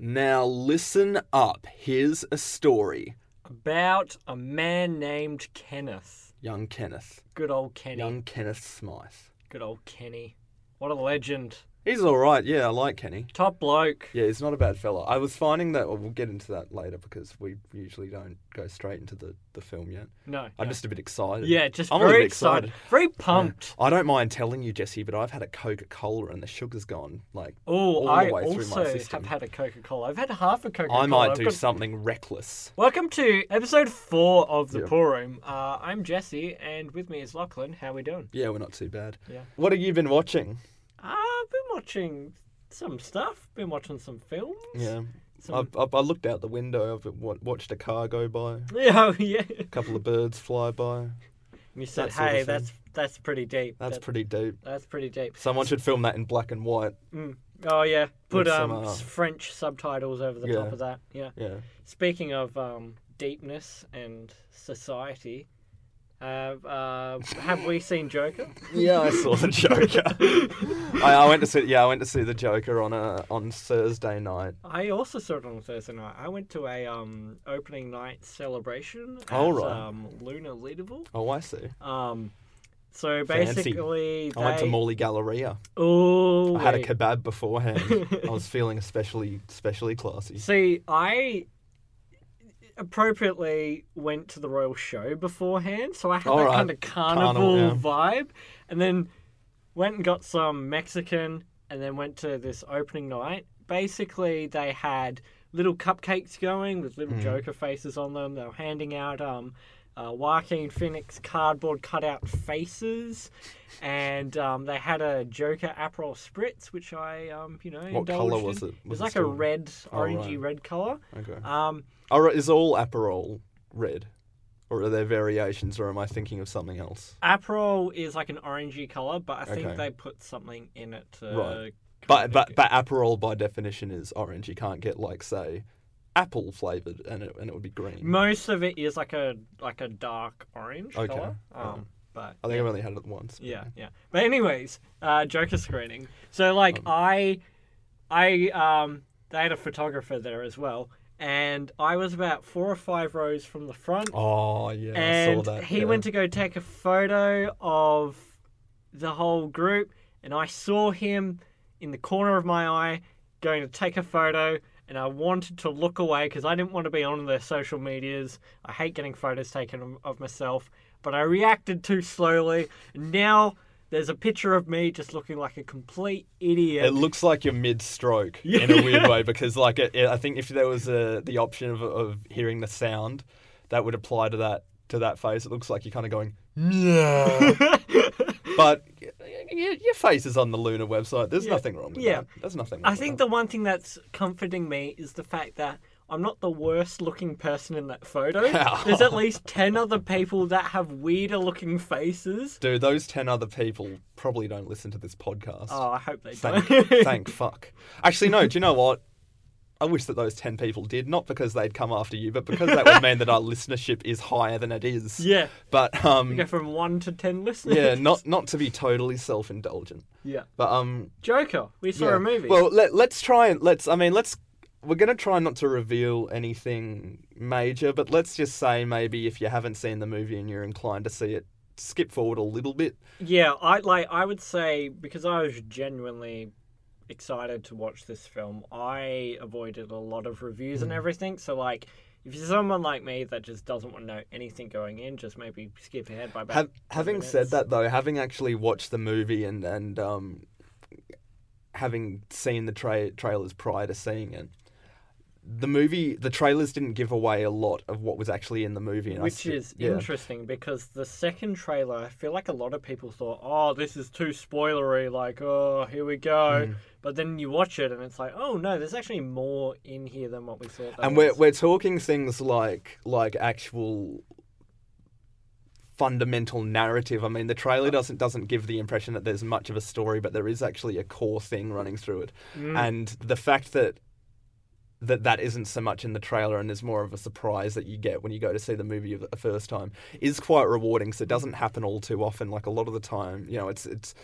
Now listen up. Here's a story. About a man named Kenneth. Young Kenneth. Good old Kenny. Young Kenneth Smythe. Good old Kenny. What a legend. He's all right. Yeah, I like Kenny. Top bloke. Yeah, he's not a bad fella. I was finding that well, we'll get into that later because we usually don't go straight into the, the film yet. No. I'm no. just a bit excited. Yeah, just I'm very excited. excited. Very pumped. I don't mind telling you, Jesse, but I've had a Coca Cola and the sugar's gone. Like, Oh, All the I way through my also system. have had a Coca Cola. I've had half a Coca Cola. I might do something reckless. Welcome to episode four of the Yeah. Poor Room. Uh, I'm Jesse, and with me is Lachlan. How are we doing? Yeah, we're not too bad. Yeah. What have you been watching? I've been watching some stuff. Been watching some films. Yeah. Some... I've, I've, I looked out the window. I've watched a car go by, Yeah, oh, yeah. a couple of birds fly by. And you said, That "Hey, that's that's pretty deep. That's That- pretty deep. that's pretty deep." Someone should film that in black and white. Mm. Oh yeah, put With some, um uh, French subtitles over the top of that. Yeah. Yeah. Speaking of um deepness and society, have uh, have we seen Joker? Yeah, I saw the Joker. I, I went to see. Yeah, I went to see the Joker on a on Thursday night. I also saw it on Thursday night. I went to a um opening night celebration at Oh, right. um Luna Leederville. Oh, I see. Um, so Fancy. basically, I went to they- Morley Galleria. Oh, I had a wait. kebab beforehand. I was feeling especially especially classy. See, I appropriately went to the Royal Show beforehand, so I had All that right. kind of carnival, Carnival, yeah. vibe, and then went and got some Mexican, and then went to this opening night. Basically, they had little cupcakes going with Hmm. little Joker faces on them. They were handing out um, uh, Joaquin Phoenix cardboard cutout faces, and um, they had a Joker Aperol Spritz, which I, um, you know, What colour was it? It Was was it like a red, Oh, orangey right. red color. Okay. Um, Oh, is all Aperol red, or are there variations, or am I thinking of something else? Aperol is like an orangey color, but I think Okay. they put something in it to. Right. But but but Aperol by definition is orange. You can't get like say apple flavored, and it and it would be green. most of it is like a like a dark orange Okay, color. Um, alright. but I think I've only had it once. Yeah, yeah. But anyways, uh, Joker screening. So like Um. I, I um, they had a photographer there as well, and I was about four or five rows from the front, Oh yeah, I saw that. he yeah. went to go take a photo of the whole group, and I saw him in the corner of my eye going to take a photo. And I wanted to look away because I didn't want to be on their social medias. I hate getting photos taken of- myself, but I reacted too slowly. Now there's a picture of me just looking like a complete idiot. It looks like you're mid-stroke in a weird way because, like, it, it- I think if there was a, the option of, of hearing the sound, that would apply to that to that face. It looks like you're kind of going, yeah. but y- y- your face is on the Luna website. There's Yeah. nothing wrong with Yeah. that. There's nothing. Wrong I think that. the one thing that's comforting me is the fact that I'm not the worst looking person in that photo. There's at least 10 other people that have weirder looking faces. Dude, those 10 other people probably don't listen to this podcast. Oh, I hope they thank, don't. thank fuck. Actually, no, do you know what? I wish that those 10 people did, not because they'd come after you, but because that would mean that our listenership is higher than it is. yeah. But, um, We go from 1 to 10 listeners. yeah, not not to be totally self indulgent. Yeah. But, um, Joker. We saw yeah. a movie. Well, let, let's try and, let's, I mean, let's, we're going to try not to reveal anything major, but let's just say maybe if you haven't seen the movie and you're inclined to see it, skip forward a little bit. Yeah, I like. I would say because I was genuinely excited to watch this film, I avoided a lot of reviews Hmm. and everything. So like, if you're someone like me that just doesn't want to know anything going in, just maybe skip ahead by about. Have, 10 having said that though, having actually watched the movie and and um, having seen the tra- trailers prior to seeing it, the movie, the trailers didn't give away a lot of what was actually in the movie, and I Which is yeah. interesting because the second trailer, I feel like a lot of people thought, "Oh, this is too spoilery." Like, "Oh, here we go." Mm. But then you watch it, and it's like, "Oh no, there's actually more in here than what we thought." and we're was." we're talking things like like actual fundamental narrative. I mean, the trailer doesn't doesn't give the impression that there's much of a story, but there is actually a core thing running through it. Mm. And the fact that that that isn't so much in the trailer and there's more of a surprise that you get when you go to see the movie the first time is quite rewarding. So it doesn't happen all too often. Like a lot of the time, you know, it's it's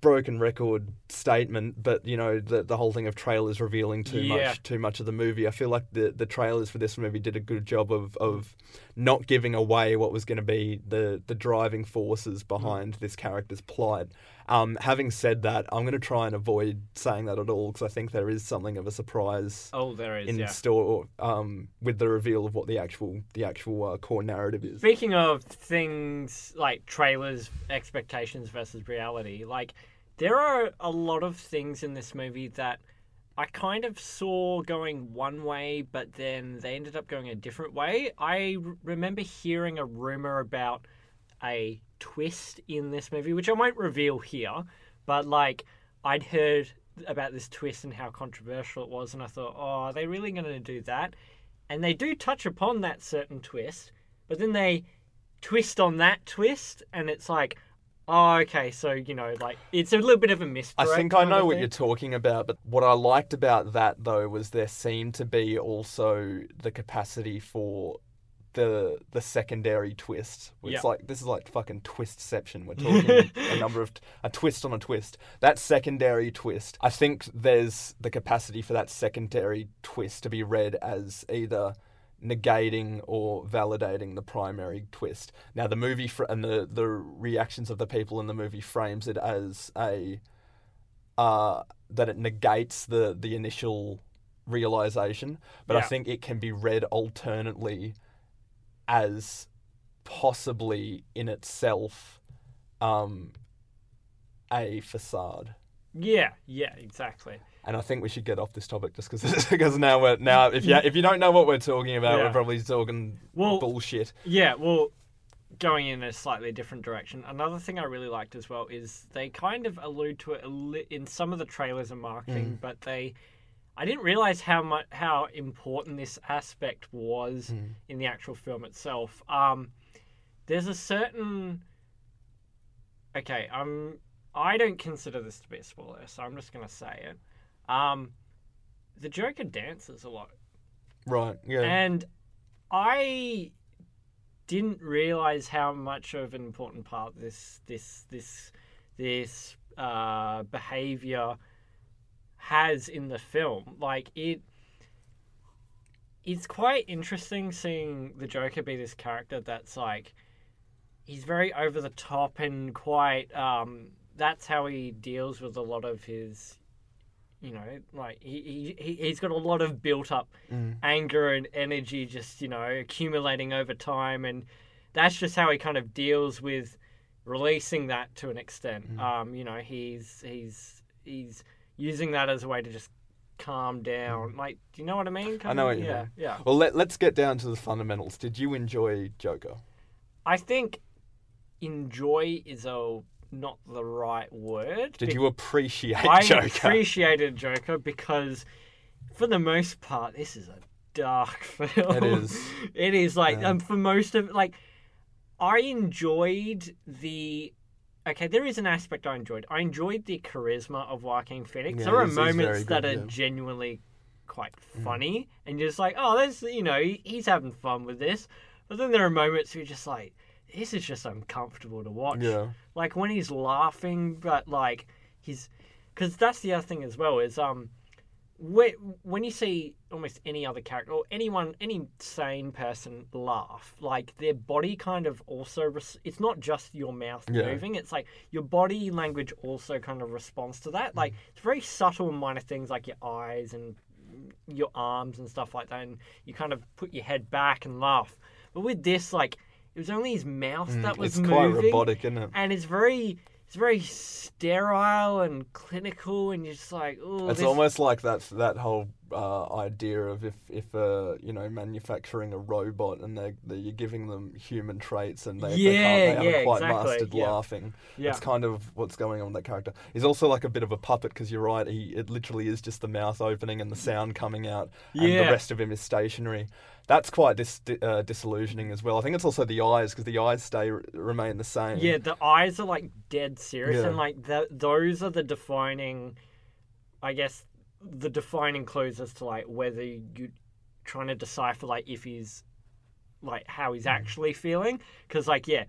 broken record statement, but you know the the whole thing of trailers revealing too Yeah. much too much of the movie. I feel like the the trailers for this movie did a good job of of not giving away what was going to be the the driving forces behind this character's plight. Um, having said that, I'm going to try and avoid saying that at all because I think there is something of a surprise Oh, there is. in yeah. store um, with the reveal of what the actual the actual uh, core narrative is. Speaking of things like trailers, expectations versus reality, like there are a lot of things in this movie that I kind of saw going one way, but then they ended up going a different way. I r- remember hearing a rumor about a twist in this movie, which I won't reveal here, but like I'd heard about this twist and how controversial it was, and I thought, oh, are they really going to do that? And they do touch upon that certain twist, but then they twist on that twist, and it's like, oh, okay, so you know, like it's a little bit of a misdirect. I think I know what you're talking about, but what I liked about that though was there seemed to be also the capacity for the the secondary twist. It's Yeah. like this is like fucking twistception. We're talking a number of a twist on a twist. That secondary twist, I think there's the capacity for that secondary twist to be read as either negating or validating the primary twist. Now the movie fr- and the the reactions of the people in the movie frames it as a uh, that it negates the the initial realization, but I think it can be read alternately as possibly in itself um, a facade. Yeah, yeah, exactly. And I think we should get off this topic just because because now we're now if you if you don't know what we're talking about, Yeah. we're probably talking Well- bullshit. Yeah, well, going in a slightly different direction. Another thing I really liked as well is they kind of allude to it in some of the trailers and marketing, Mm. but they. I didn't realize how much how important this aspect was Mm. in the actual film itself. Um, there's a certain. Okay, um, I don't consider this to be a spoiler, so I'm just gonna say it. Um, the Joker dances a lot Right? Yeah. and I didn't realize how much of an important part this this this this uh, behavior has in the film. Like it, it's quite interesting seeing the Joker be this character that's like he's very over the top and quite. Um, that's how he deals with a lot of his. You know, like he, he he- he's got a lot of built up Mm. anger and energy just you know accumulating over time and that's just how he kind of deals with releasing that to an extent Mm. um you know he's he's he's using that as a way to just calm down like do you know what i mean Mm. I know what you yeah mean. yeah Well, let, let's get down to the fundamentals. Did you enjoy Joker? i think enjoy is a not the right word Did you appreciate I Joker? I appreciated Joker because, for the most part, this is a dark film. It is. It is like, Yeah. um, for most of like, I enjoyed the. Okay, there is an aspect I enjoyed. I enjoyed the charisma of Joaquin Phoenix. Yeah, there are moments very that are yeah. genuinely quite funny, and you're just like, oh, there's you know, he's having fun with this. But then there are moments where you're just like, this is just uncomfortable to watch yeah. like when he's laughing but like he's because that's the other thing as well is um when, when you see almost any other character or anyone any sane person laugh like their body kind of also res- it's not just your mouth Yeah. moving it's like your body language also kind of responds to that like it's very subtle and minor things like your eyes and your arms and stuff like that and you kind of put your head back and laugh but with this like it was only his mouth that was Mm, it's quite moving robotic, isn't it? and it's very it's very sterile and clinical and you're just like oh It's this... almost like that that whole uh, idea of if if uh, you know manufacturing a robot and they they you're giving them human traits and they, they, Yeah, can't, they haven't quite exactly, mastered yeah. laughing. yeah It's kind of what's going on with that character. He's also like a bit of a puppet because you're right. He it literally is just the mouth opening and the sound coming out, and Yeah. the rest of him is stationary. That's quite dis- uh, disillusioning as well. I think it's also the eyes because the eyes stay remain the same. yeah the eyes are like dead serious Yeah. and like th- those are the defining i guess the defining clues as to like whether you're trying to decipher like if he's like how he's actually feeling because like yeah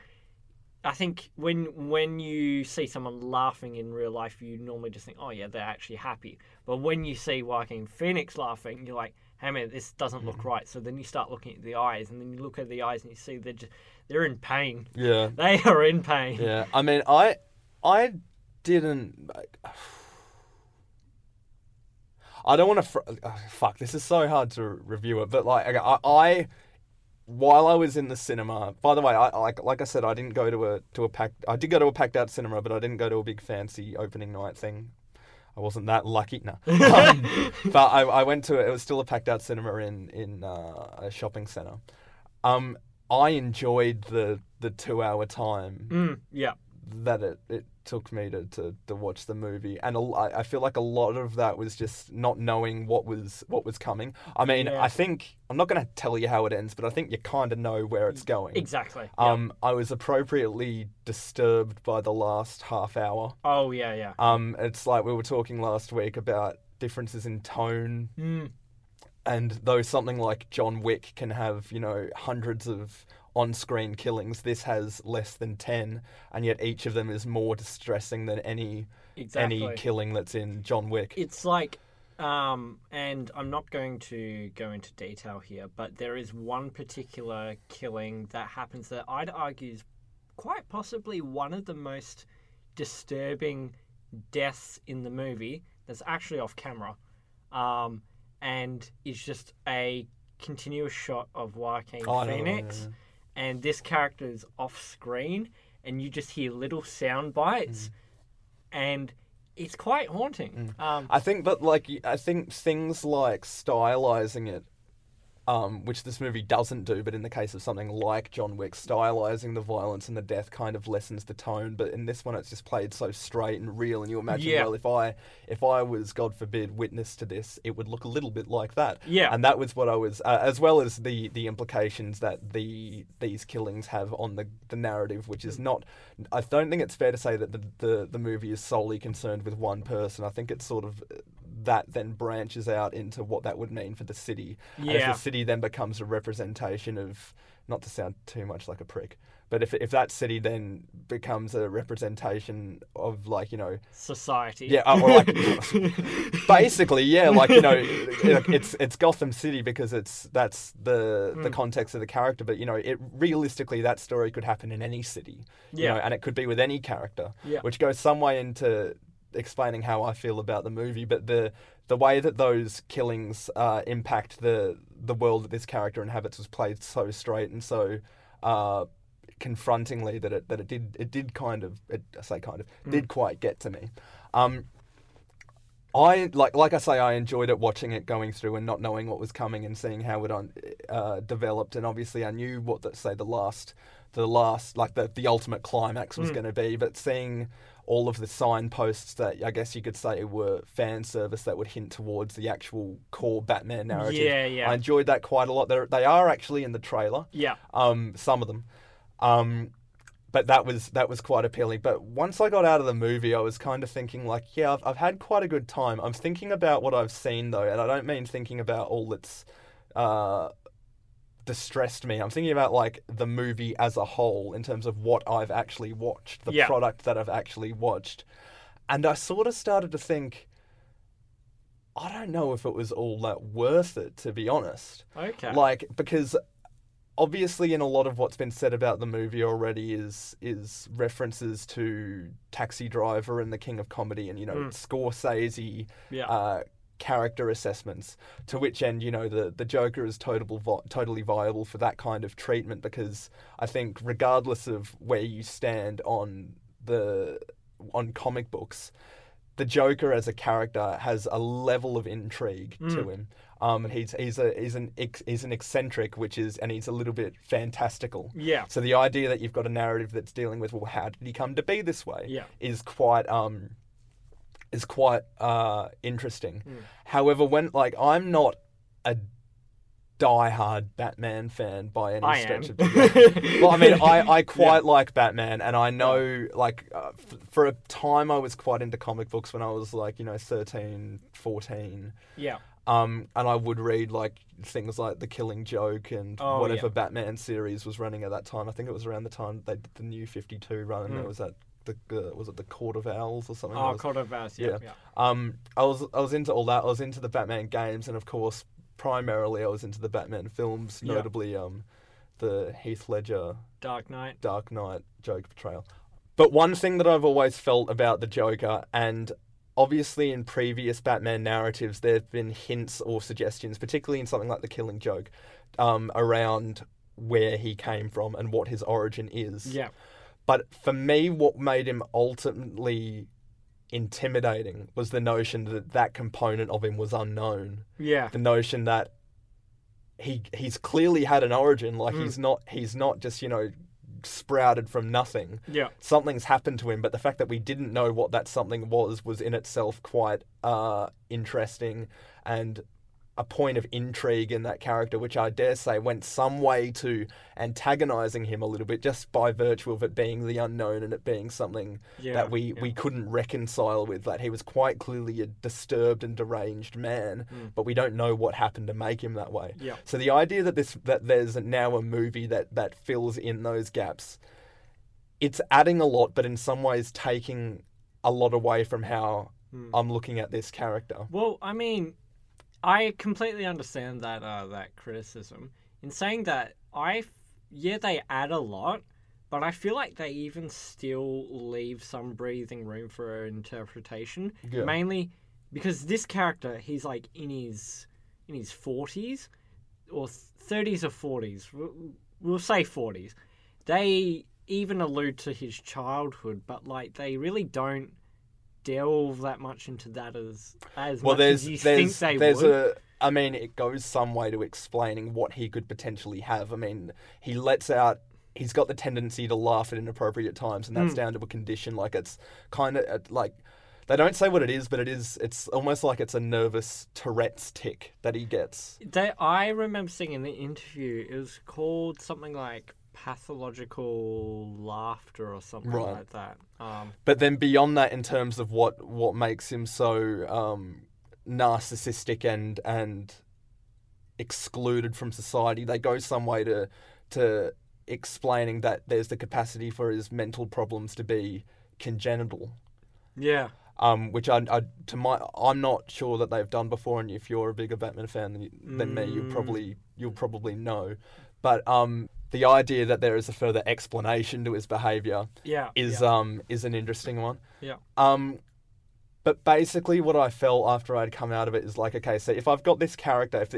I think when when you see someone laughing in real life, you normally just think, oh yeah, they're actually happy. But when you see Joaquin Phoenix laughing, you're like, hey man, this doesn't look right. So then you start looking at the eyes, and then you look at the eyes and you see they're just, they're in pain. Yeah. They are in pain. Yeah. I mean, I I didn't. Like, I don't want to. Fr- uh, fuck. This is so hard to review it, but like I, I, while I was in the cinema. By the way, I like like I said, I didn't go to a to a packed. I did go to a packed out cinema, but I didn't go to a big fancy opening night thing. I wasn't that lucky, no. Um, but I, I went to it. It was still a packed out cinema in in uh, a shopping center. Um, I enjoyed the the two hour time Mm, yeah. that it, it took me to, to, to watch the movie, and a I I feel like a lot of that was just not knowing what was what was coming. I mean, Yeah. I think I'm not going to tell you how it ends, but I think you kind of know where it's going. Exactly. Um, I was appropriately disturbed by the last half hour. Oh yeah, yeah. Um, it's like we were talking last week about differences in tone, Mm, and though something like John Wick can have, you know, hundreds of on screen killings, this has less than 10, and yet each of them is more distressing than any exactly. any killing that's in John Wick. It's like, um, and I'm not going to go into detail here, but there is one particular killing that happens that I'd argue is quite possibly one of the most disturbing deaths in the movie that's actually off camera. Um, and it's just a continuous shot of Joaquin Oh, I know, Phoenix, yeah. And this character is off screen, and you just hear little sound bites, Mm. and it's quite haunting. Um, I think, but like, I think things like stylizing it, um, which this movie doesn't do, but in the case of something like John Wick, stylizing the violence and the death kind of lessens the tone. But in this one, it's just played so straight and real, and you imagine, Yeah. well, if I, if I was, God forbid, witness to this, it would look a little bit like that. Yeah. and that was what I was, uh, as well as the the implications that the these killings have on the the narrative, which is not. I don't think it's fair to say that the the, the movie is solely concerned with one person. I think it's sort of that then branches out into what that would mean for the city. And if the city then becomes a representation of, not to sound too much like a prick, but if if that city then becomes a representation of like you know society. yeah, or like basically, yeah, like you know, it's it's Gotham City because it's that's the the Mm. context of the character. But you know, it realistically that story could happen in any city, you Yeah. know, and it could be with any character, Yeah. which goes some way into explaining how I feel about the movie. But the the way that those killings uh, impact the the world that this character inhabits was played so straight and so. Uh, confrontingly that it that it did it did kind of it, I say kind of Mm. did quite get to me. Um, I like like I say I enjoyed it watching it going through and not knowing what was coming and seeing how it on uh, developed and obviously I knew what the, say the last the last like the the ultimate climax was Mm. going to be but seeing all of the signposts that I guess you could say were fan service that would hint towards the actual core Batman narrative. Yeah, yeah. I enjoyed that quite a lot. They're, they are actually in the trailer Yeah. um, some of them. Um, but that was that was quite appealing. But once I got out of the movie, I was kind of thinking like, yeah, I've, I've had quite a good time. I'm thinking about what I've seen though, and I don't mean thinking about all that's uh, distressed me. I'm thinking about like the movie as a whole in terms of what I've actually watched, the Yeah. product that I've actually watched, and I sort of started to think. I don't know if it was all that worth it, to be honest. Okay. Like because obviously in a lot of what's been said about the movie already is is references to Taxi Driver and The King of Comedy and you know Mm. Scorsese yeah. uh, character assessments. To which end, you know, the the Joker is totally vi- totally viable for that kind of treatment because I think regardless of where you stand on the on comic books, the Joker as a character has a level of intrigue to Mm. him. Um, he's he's a he's an he's an eccentric, which is and he's a little bit fantastical. yeah. So the idea that you've got a narrative that's dealing with well, how did he come to be this way? Yeah. is quite um is quite uh interesting. Mm. However, when like I'm not a diehard Batman fan by any I stretch am. of the well, I mean, I, I quite like Batman, and I know, like, uh, f- for a time I was quite into comic books when I was, like, you know, 13, 14. Yeah. Um, and I would read like things like The Killing Joke and Oh, whatever yeah. Batman series was running at that time. I think it was around the time they did the new Fifty Two run, and Mm. there was that the uh, was it the Court of Owls or something? That Oh, was- Court of Owls, yeah, yeah. yeah. um, I was I was into all that. I was into the Batman games, and of course, primarily I was into the Batman films, Yeah. notably um, the Heath Ledger Dark Knight. Dark Knight Joker portrayal. But one thing that I've always felt about the Joker, and obviously in previous Batman narratives, there have been hints or suggestions, particularly in something like The Killing Joke, um, around where he came from and what his origin is. Yeah. But for me, what made him ultimately intimidating was the notion that that component of him was unknown. Yeah. The notion that he he's clearly had an origin, like Mm. he's not he's not just you know sprouted from nothing. Yeah. Something's happened to him, but the fact that we didn't know what that something was was in itself quite uh, interesting and a point of intrigue in that character, which I dare say went some way to antagonizing him a little bit, just by virtue of it being the unknown and it being something Yeah. that we, yeah. we couldn't reconcile with. That he was quite clearly a disturbed and deranged man, Mm. but we don't know what happened to make him that way. Yeah. So the idea that this that there's now a movie that that fills in those gaps, it's adding a lot, but in some ways taking a lot away from how Mm. I'm looking at this character. Well, I mean, I completely understand that uh, that criticism. In saying that, I f- yeah they add a lot, but I feel like they even still leave some breathing room for interpretation. Yeah. Mainly because this character, he's like in his in his forties or thirties or forties. We'll say forties. They even allude to his childhood, but like they really don't delve that much into that as as Well, much there's as you there's think they there's would. a. I mean, it goes some way to explaining what he could potentially have. I mean, he lets out. He's got the tendency to laugh at inappropriate times, and that's Mm. down to a condition. Like it's kind of like they don't say what it is, but it is. It's almost like it's a nervous Tourette's tick that he gets. They, I remember seeing in the interview, it was called something like pathological laughter or something Right. like that. Um, But then beyond that, in terms of what what makes him so um, narcissistic and and excluded from society, they go some way to to explaining that there's the capacity for his mental problems to be congenital. yeah, Um, which I, I to my I'm not sure that they've done before, and if you're a bigger Batman fan than, than me, you Mm. probably you'll probably know. But um, the idea that there is a further explanation to his behaviour yeah, is yeah. um is an interesting one. Yeah. Um, but basically, what I felt after I'd come out of it is like, okay, so if I've got this character, if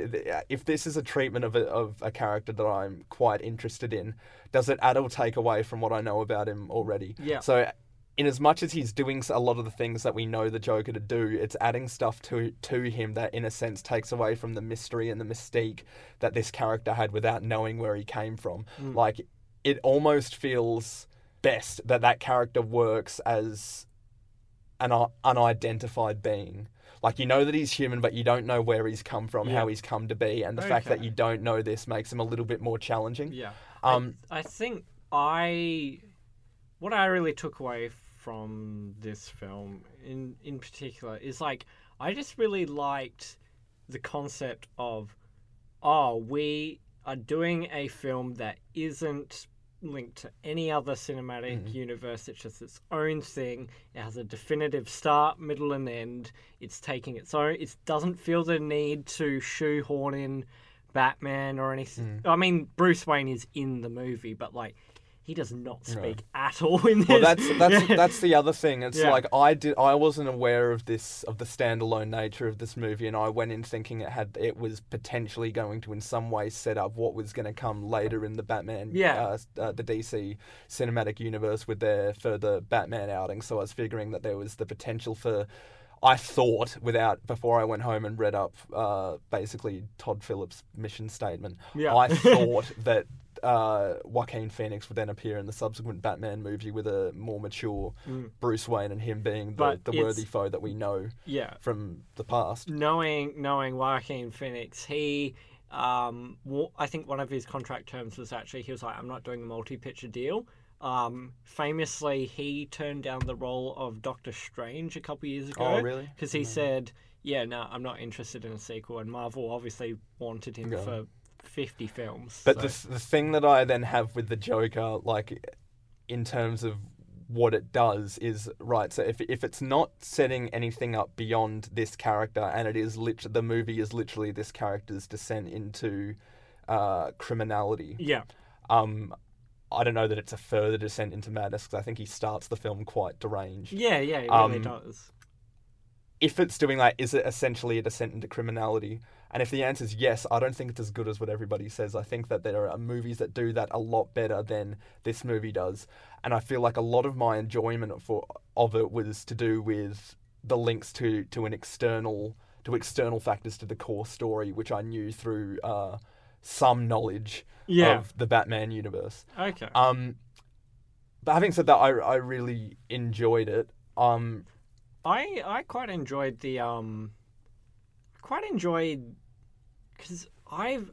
if this is a treatment of a, of a character that I'm quite interested in, does it add or take away from what I know about him already? Yeah. So. In as much as he's doing a lot of the things that we know the Joker to do, it's adding stuff to to him that, in a sense, takes away from the mystery and the mystique that this character had without knowing where he came from. Mm. Like, it almost feels best that that character works as an un- unidentified being. Like you know that he's human, but you don't know where he's come from, how he's come to be, and the fact that you don't know this makes him a little bit more challenging. Yeah. Um, I, I think I what I really took away from this film in in particular is like I just really liked the concept of oh, we are doing a film that isn't linked to any other cinematic Mhm. universe. It's just its own thing. It has a definitive start, middle, and end. It's taking its own. It doesn't feel the need to shoehorn in Batman or anything. Mm. I mean, Bruce Wayne is in the movie, but like, he does not No. speak at all in this. Well, that's that's that's the other thing. It's Yeah. like I did. I wasn't aware of this of the standalone nature of this movie, and I went in thinking it had it was potentially going to in some way set up what was going to come later in the Batman, Yeah. uh, uh, the DC cinematic universe with their further Batman outing. So I was figuring that there was the potential for. I thought, without before I went home and read up, uh, basically Todd Phillips' mission statement. Yeah. I thought that uh, Joaquin Phoenix would then appear in the subsequent Batman movie with a more mature Mm. Bruce Wayne and him being the, But the worthy foe that we know yeah. from the past. knowing knowing Joaquin Phoenix, he um I think one of his contract terms was actually he was like I'm not doing a multi-picture deal. Um, famously, he turned down the role of Doctor Strange a couple years ago Oh, really? because he said yeah, no, I'm not interested in a sequel. And Marvel obviously wanted him for 50 films. But so- the the thing that I then have with the Joker, like in terms of what it does, is right. So if if it's not setting anything up beyond this character, and it is lit, the movie is literally this character's descent into uh, criminality. yeah, Um, I don't know that it's a further descent into madness because I think he starts the film quite deranged. yeah, yeah, it really Um, does. if it's doing that, is it essentially a descent into criminality? And if the answer is yes, I don't think it's as good as what everybody says. I think that there are movies that do that a lot better than this movie does. And I feel like a lot of my enjoyment for of it was to do with the links to, to an external to external factors to the core story, which I knew through uh, some knowledge Yeah. of the Batman universe. Okay. Um, but having said that, I, I really enjoyed it. Um, I I quite enjoyed the um quite enjoyed because I've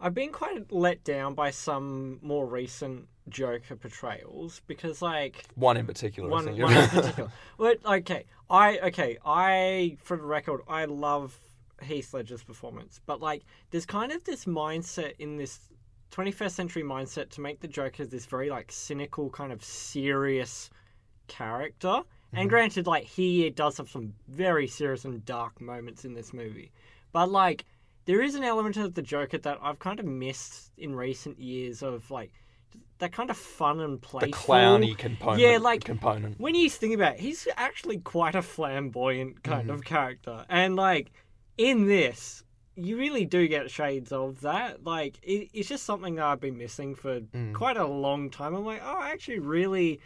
I've been quite let down by some more recent Joker portrayals because like one in particular, one, one in particular. But okay, I okay, I for the record, I love Heath Ledger's performance, but like, there's kind of this mindset in this 21st century mindset to make the Joker this very like cynical, kind of serious character. And mm-hmm. granted, like he does have some very serious and dark moments in this movie, but like there is an element of the Joker that I've kind of missed in recent years of like that kind of fun and the playful. clowny component. Yeah, like- component. when you think about it, he's actually quite a flamboyant kind Mm. of character. And like in this, you really do get shades of that. Like it, it's just something that I've been missing for Mm. quite a long time. I'm like, oh, I actually really,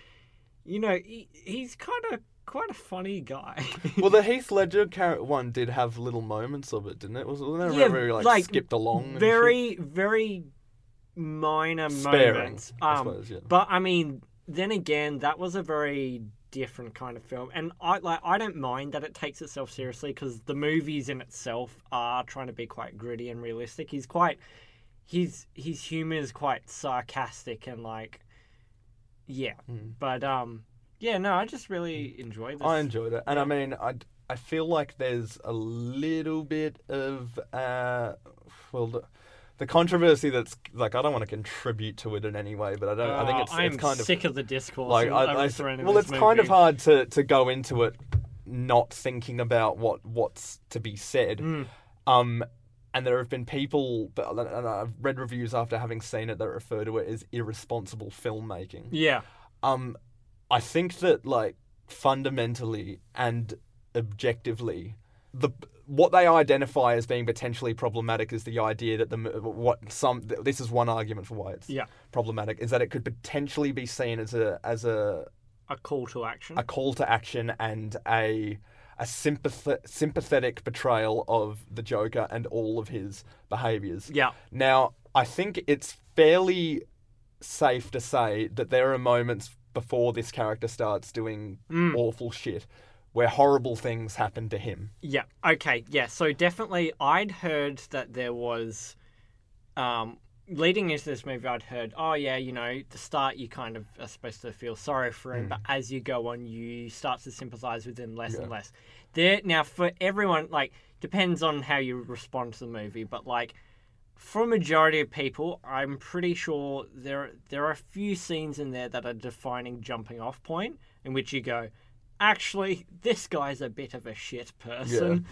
you know, he, he's kind of quite a funny guy. Well, the Heath Ledger character one did have little moments of it, didn't it? Was wasn't there Yeah, he like, like, skipped along? very, very minor sparing, moments. I Um, suppose. Yeah. But I mean, then again, that was a very different kind of film, and I like I don't mind that it takes itself seriously because the movies in itself are trying to be quite gritty and realistic. He's quite his his humor is quite sarcastic and like yeah, Mm. but um yeah, no, I just really enjoyed this. I enjoyed it, and I mean, I I feel like there's a little bit of uh, well. The, the controversy that's like I don't want to contribute to it in any way, but I don't. I think Uh, it's, I'm it's kind of sick of the discourse. like in- I, I- well, it's kind of hard to, to go into it not thinking about what what's to be said. Mm. Um, and there have been people, but and I've read reviews after having seen it that refer to it as irresponsible filmmaking. Yeah, Um, I think that like fundamentally and objectively, the what they identify as being potentially problematic is the idea that the what some this is one argument for why it's Yeah. problematic is that it could potentially be seen as a as a a call to action. a call to action and a a sympath- sympathetic portrayal of the Joker and all of his behaviors. yeah, Now, I think it's fairly safe to say that there are moments before this character starts doing Mm. awful shit where horrible things happen to him. Yeah. Okay. Yeah. So definitely, I'd heard that there was, um, leading into this movie, I'd heard, oh yeah, you know, the start you kind of are supposed to feel sorry for him, Mm. but as you go on, you start to sympathize with him less and less. There now for everyone, like depends on how you respond to the movie, but like. For a majority of people, I'm pretty sure there there are a few scenes in there that are defining jumping off point in which you go, actually, this guy's a bit of a shit person.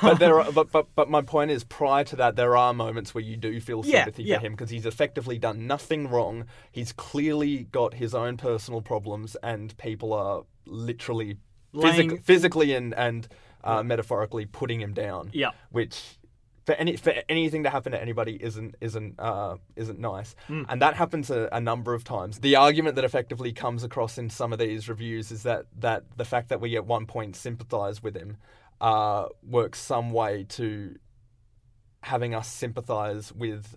But there are, but, but but my point is prior to that there are moments where you do feel Yeah, sympathy yeah. for him because he's effectively done nothing wrong. He's clearly got his own personal problems and people are literally Laying- physic- physically and and uh, metaphorically putting him down. Yeah. which for any for anything to happen to anybody isn't isn't uh, isn't nice, Hmm. and that happens a, a number of times. The argument that effectively comes across in some of these reviews is that that the fact that we at one point sympathise with him uh, works some way to having us sympathise with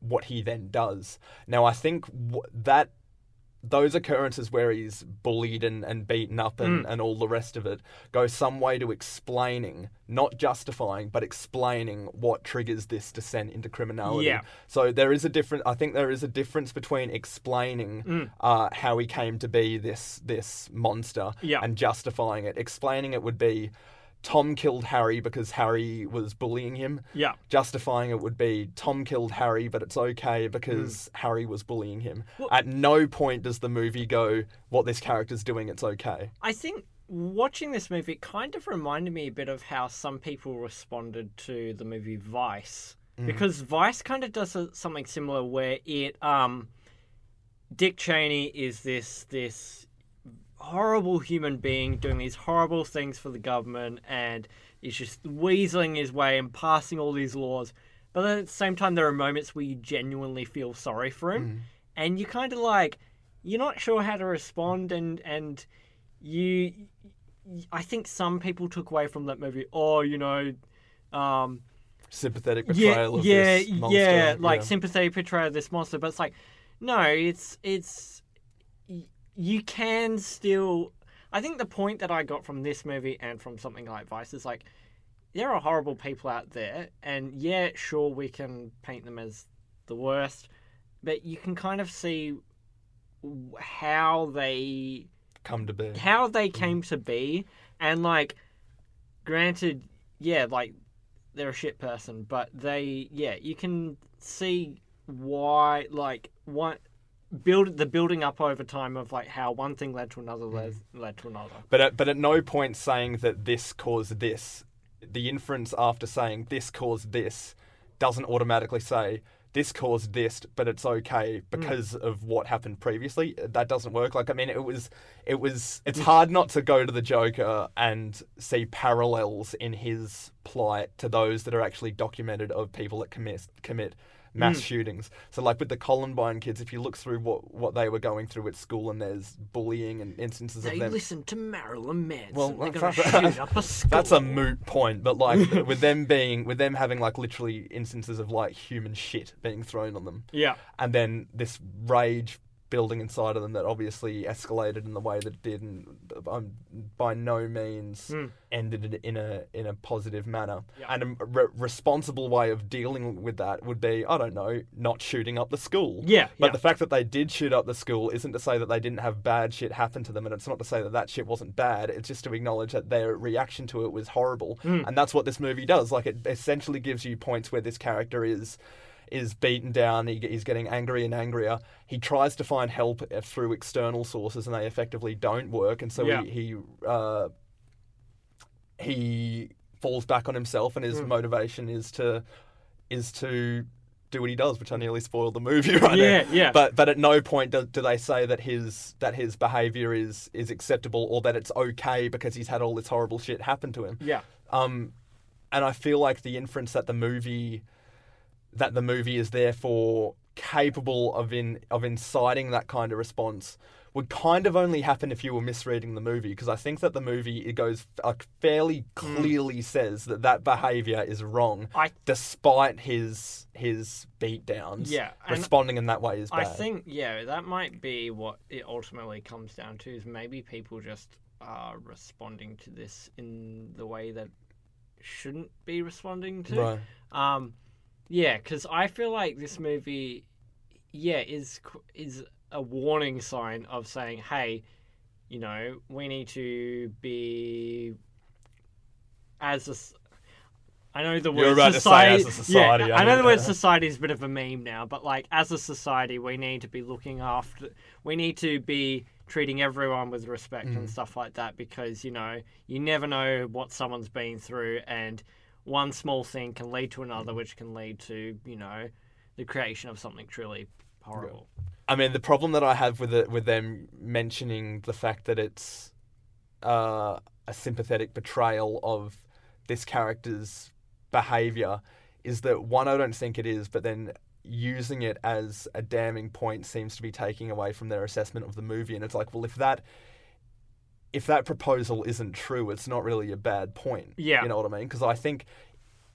what he then does. Now, I think w- that those occurrences where he's bullied and, and beaten up and, and all the rest of it go some way to explaining, not justifying, but explaining what triggers this descent into criminality. Yeah. So there is a different. I think there is a difference between explaining Mm. uh, how he came to be this this monster Yeah. and justifying it. Explaining it would be Tom killed Harry because Harry was bullying him. Yeah. Justifying it would be Tom killed Harry, but it's okay because Harry was bullying him. Well- At no point does the movie go, what this character's doing, it's okay. I think watching this movie it kind of reminded me a bit of how some people responded to the movie Vice. Because Vice kind of does a, something similar where it um Dick Cheney is this this horrible human being doing these horrible things for the government and he's just weaseling his way and passing all these laws. But then at the same time there are moments where you genuinely feel sorry for him and you kind of like you're not sure how to respond and and you I think some people took away from that movie oh you know um Sympathetic yeah of yeah this monster. yeah like sympathetic portrayal of this monster but it's like no it's it's you can still I think the point that I got from this movie and from something like Vice is like there are horrible people out there and yeah sure we can paint them as the worst but you can kind of see how they come to be. how they mm. came to be and like granted yeah like they're a shit person but they yeah you can see why like what build the building up over time of like how one thing led to another mm. led, led to another But at, but at no point saying that this caused this. The inference after saying this caused this doesn't automatically say this caused this, but it's okay mm. because of what happened previously. That doesn't work. Like I mean, it was, it was. It's hard not to go to the Joker and see parallels in his plight to those that are actually documented of people that commit commit mass hmm. shootings. So like with the Columbine kids, if you look through what what they were going through at school, and there's bullying and instances they of them. They listened to Marilyn Manson Well, they're gonna shoot up a school That's a moot point, but like with them being with them having like literally instances of like human shit being thrown on them, yeah and then this rage building inside of them that obviously escalated in the way that it did, and um, by no means Hmm. ended it in a in a positive manner. Yeah. And a re- responsible way of dealing with that would be I don't know, not shooting up the school. yeah But yeah. the fact that they did shoot up the school isn't to say that they didn't have bad shit happen to them, and it's not to say that that shit wasn't bad. It's just to acknowledge that their reaction to it was horrible, Hmm. and that's what this movie does. Like it essentially gives you points where this character is is beaten down. He, he's getting angrier and angrier. He tries to find help uh, through external sources, and they effectively don't work. And so Yeah. he he uh, he falls back on himself, and his motivation is to is to do what he does, which I nearly spoiled the movie right Yeah, now. yeah. But but at no point do, do they say that his that his behavior is is acceptable or that it's okay because he's had all this horrible shit happen to him. yeah Um, and I feel like the inference that the movie that the movie is therefore capable of in of inciting that kind of response would kind of only happen if you were misreading the movie because I think that the movie it goes like fairly clearly says that that behavior is wrong I despite his his beatdowns Yeah, responding in that way is bad I think yeah, that might be what it ultimately comes down to. Is maybe people just are responding to this in the way that shouldn't be responding to. right Um, yeah, because I feel like this movie, yeah, is is a warning sign of saying, hey, you know, we need to be as a. I know the word You're about to say society. as a society, yeah, I I know the word uh, society is a bit of a meme now, but like as a society, we need to be looking after. We need to be treating everyone with respect Mm. and stuff like that because you know you never know what someone's been through and one small thing can lead to Mm. another which can lead to you know the creation of something truly horrible I mean, the problem that I have with it, with them mentioning the fact that it's uh, a sympathetic portrayal of this character's behavior is that one, I don't think it is, but then using it as a damning point seems to be taking away from their assessment of the movie. And it's like, well, if that if that proposal isn't true, it's not really a bad point. Yeah. you know what I mean? Because I think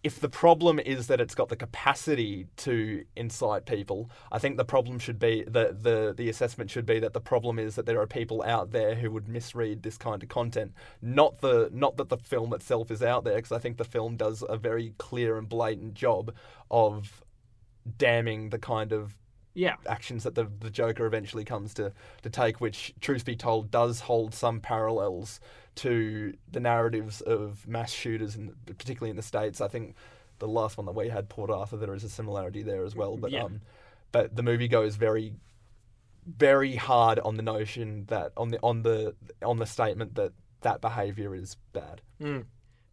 if the problem is that it's got the capacity to incite people, I think the problem should be the, the the assessment should be that the problem is that there are people out there who would misread this kind of content. Not the not that the film itself is out there, because I think the film does a very clear and blatant job of damning the kind of yeah actions that the, the Joker eventually comes to, to take, which, truth be told, does hold some parallels to the narratives of mass shooters, and particularly in the states. I think the last one that we had, Port Arthur, there is a similarity there as well. But Yeah. um, but the movie goes very, very hard on the notion that on the on the on the statement that that behavior is bad. Mm.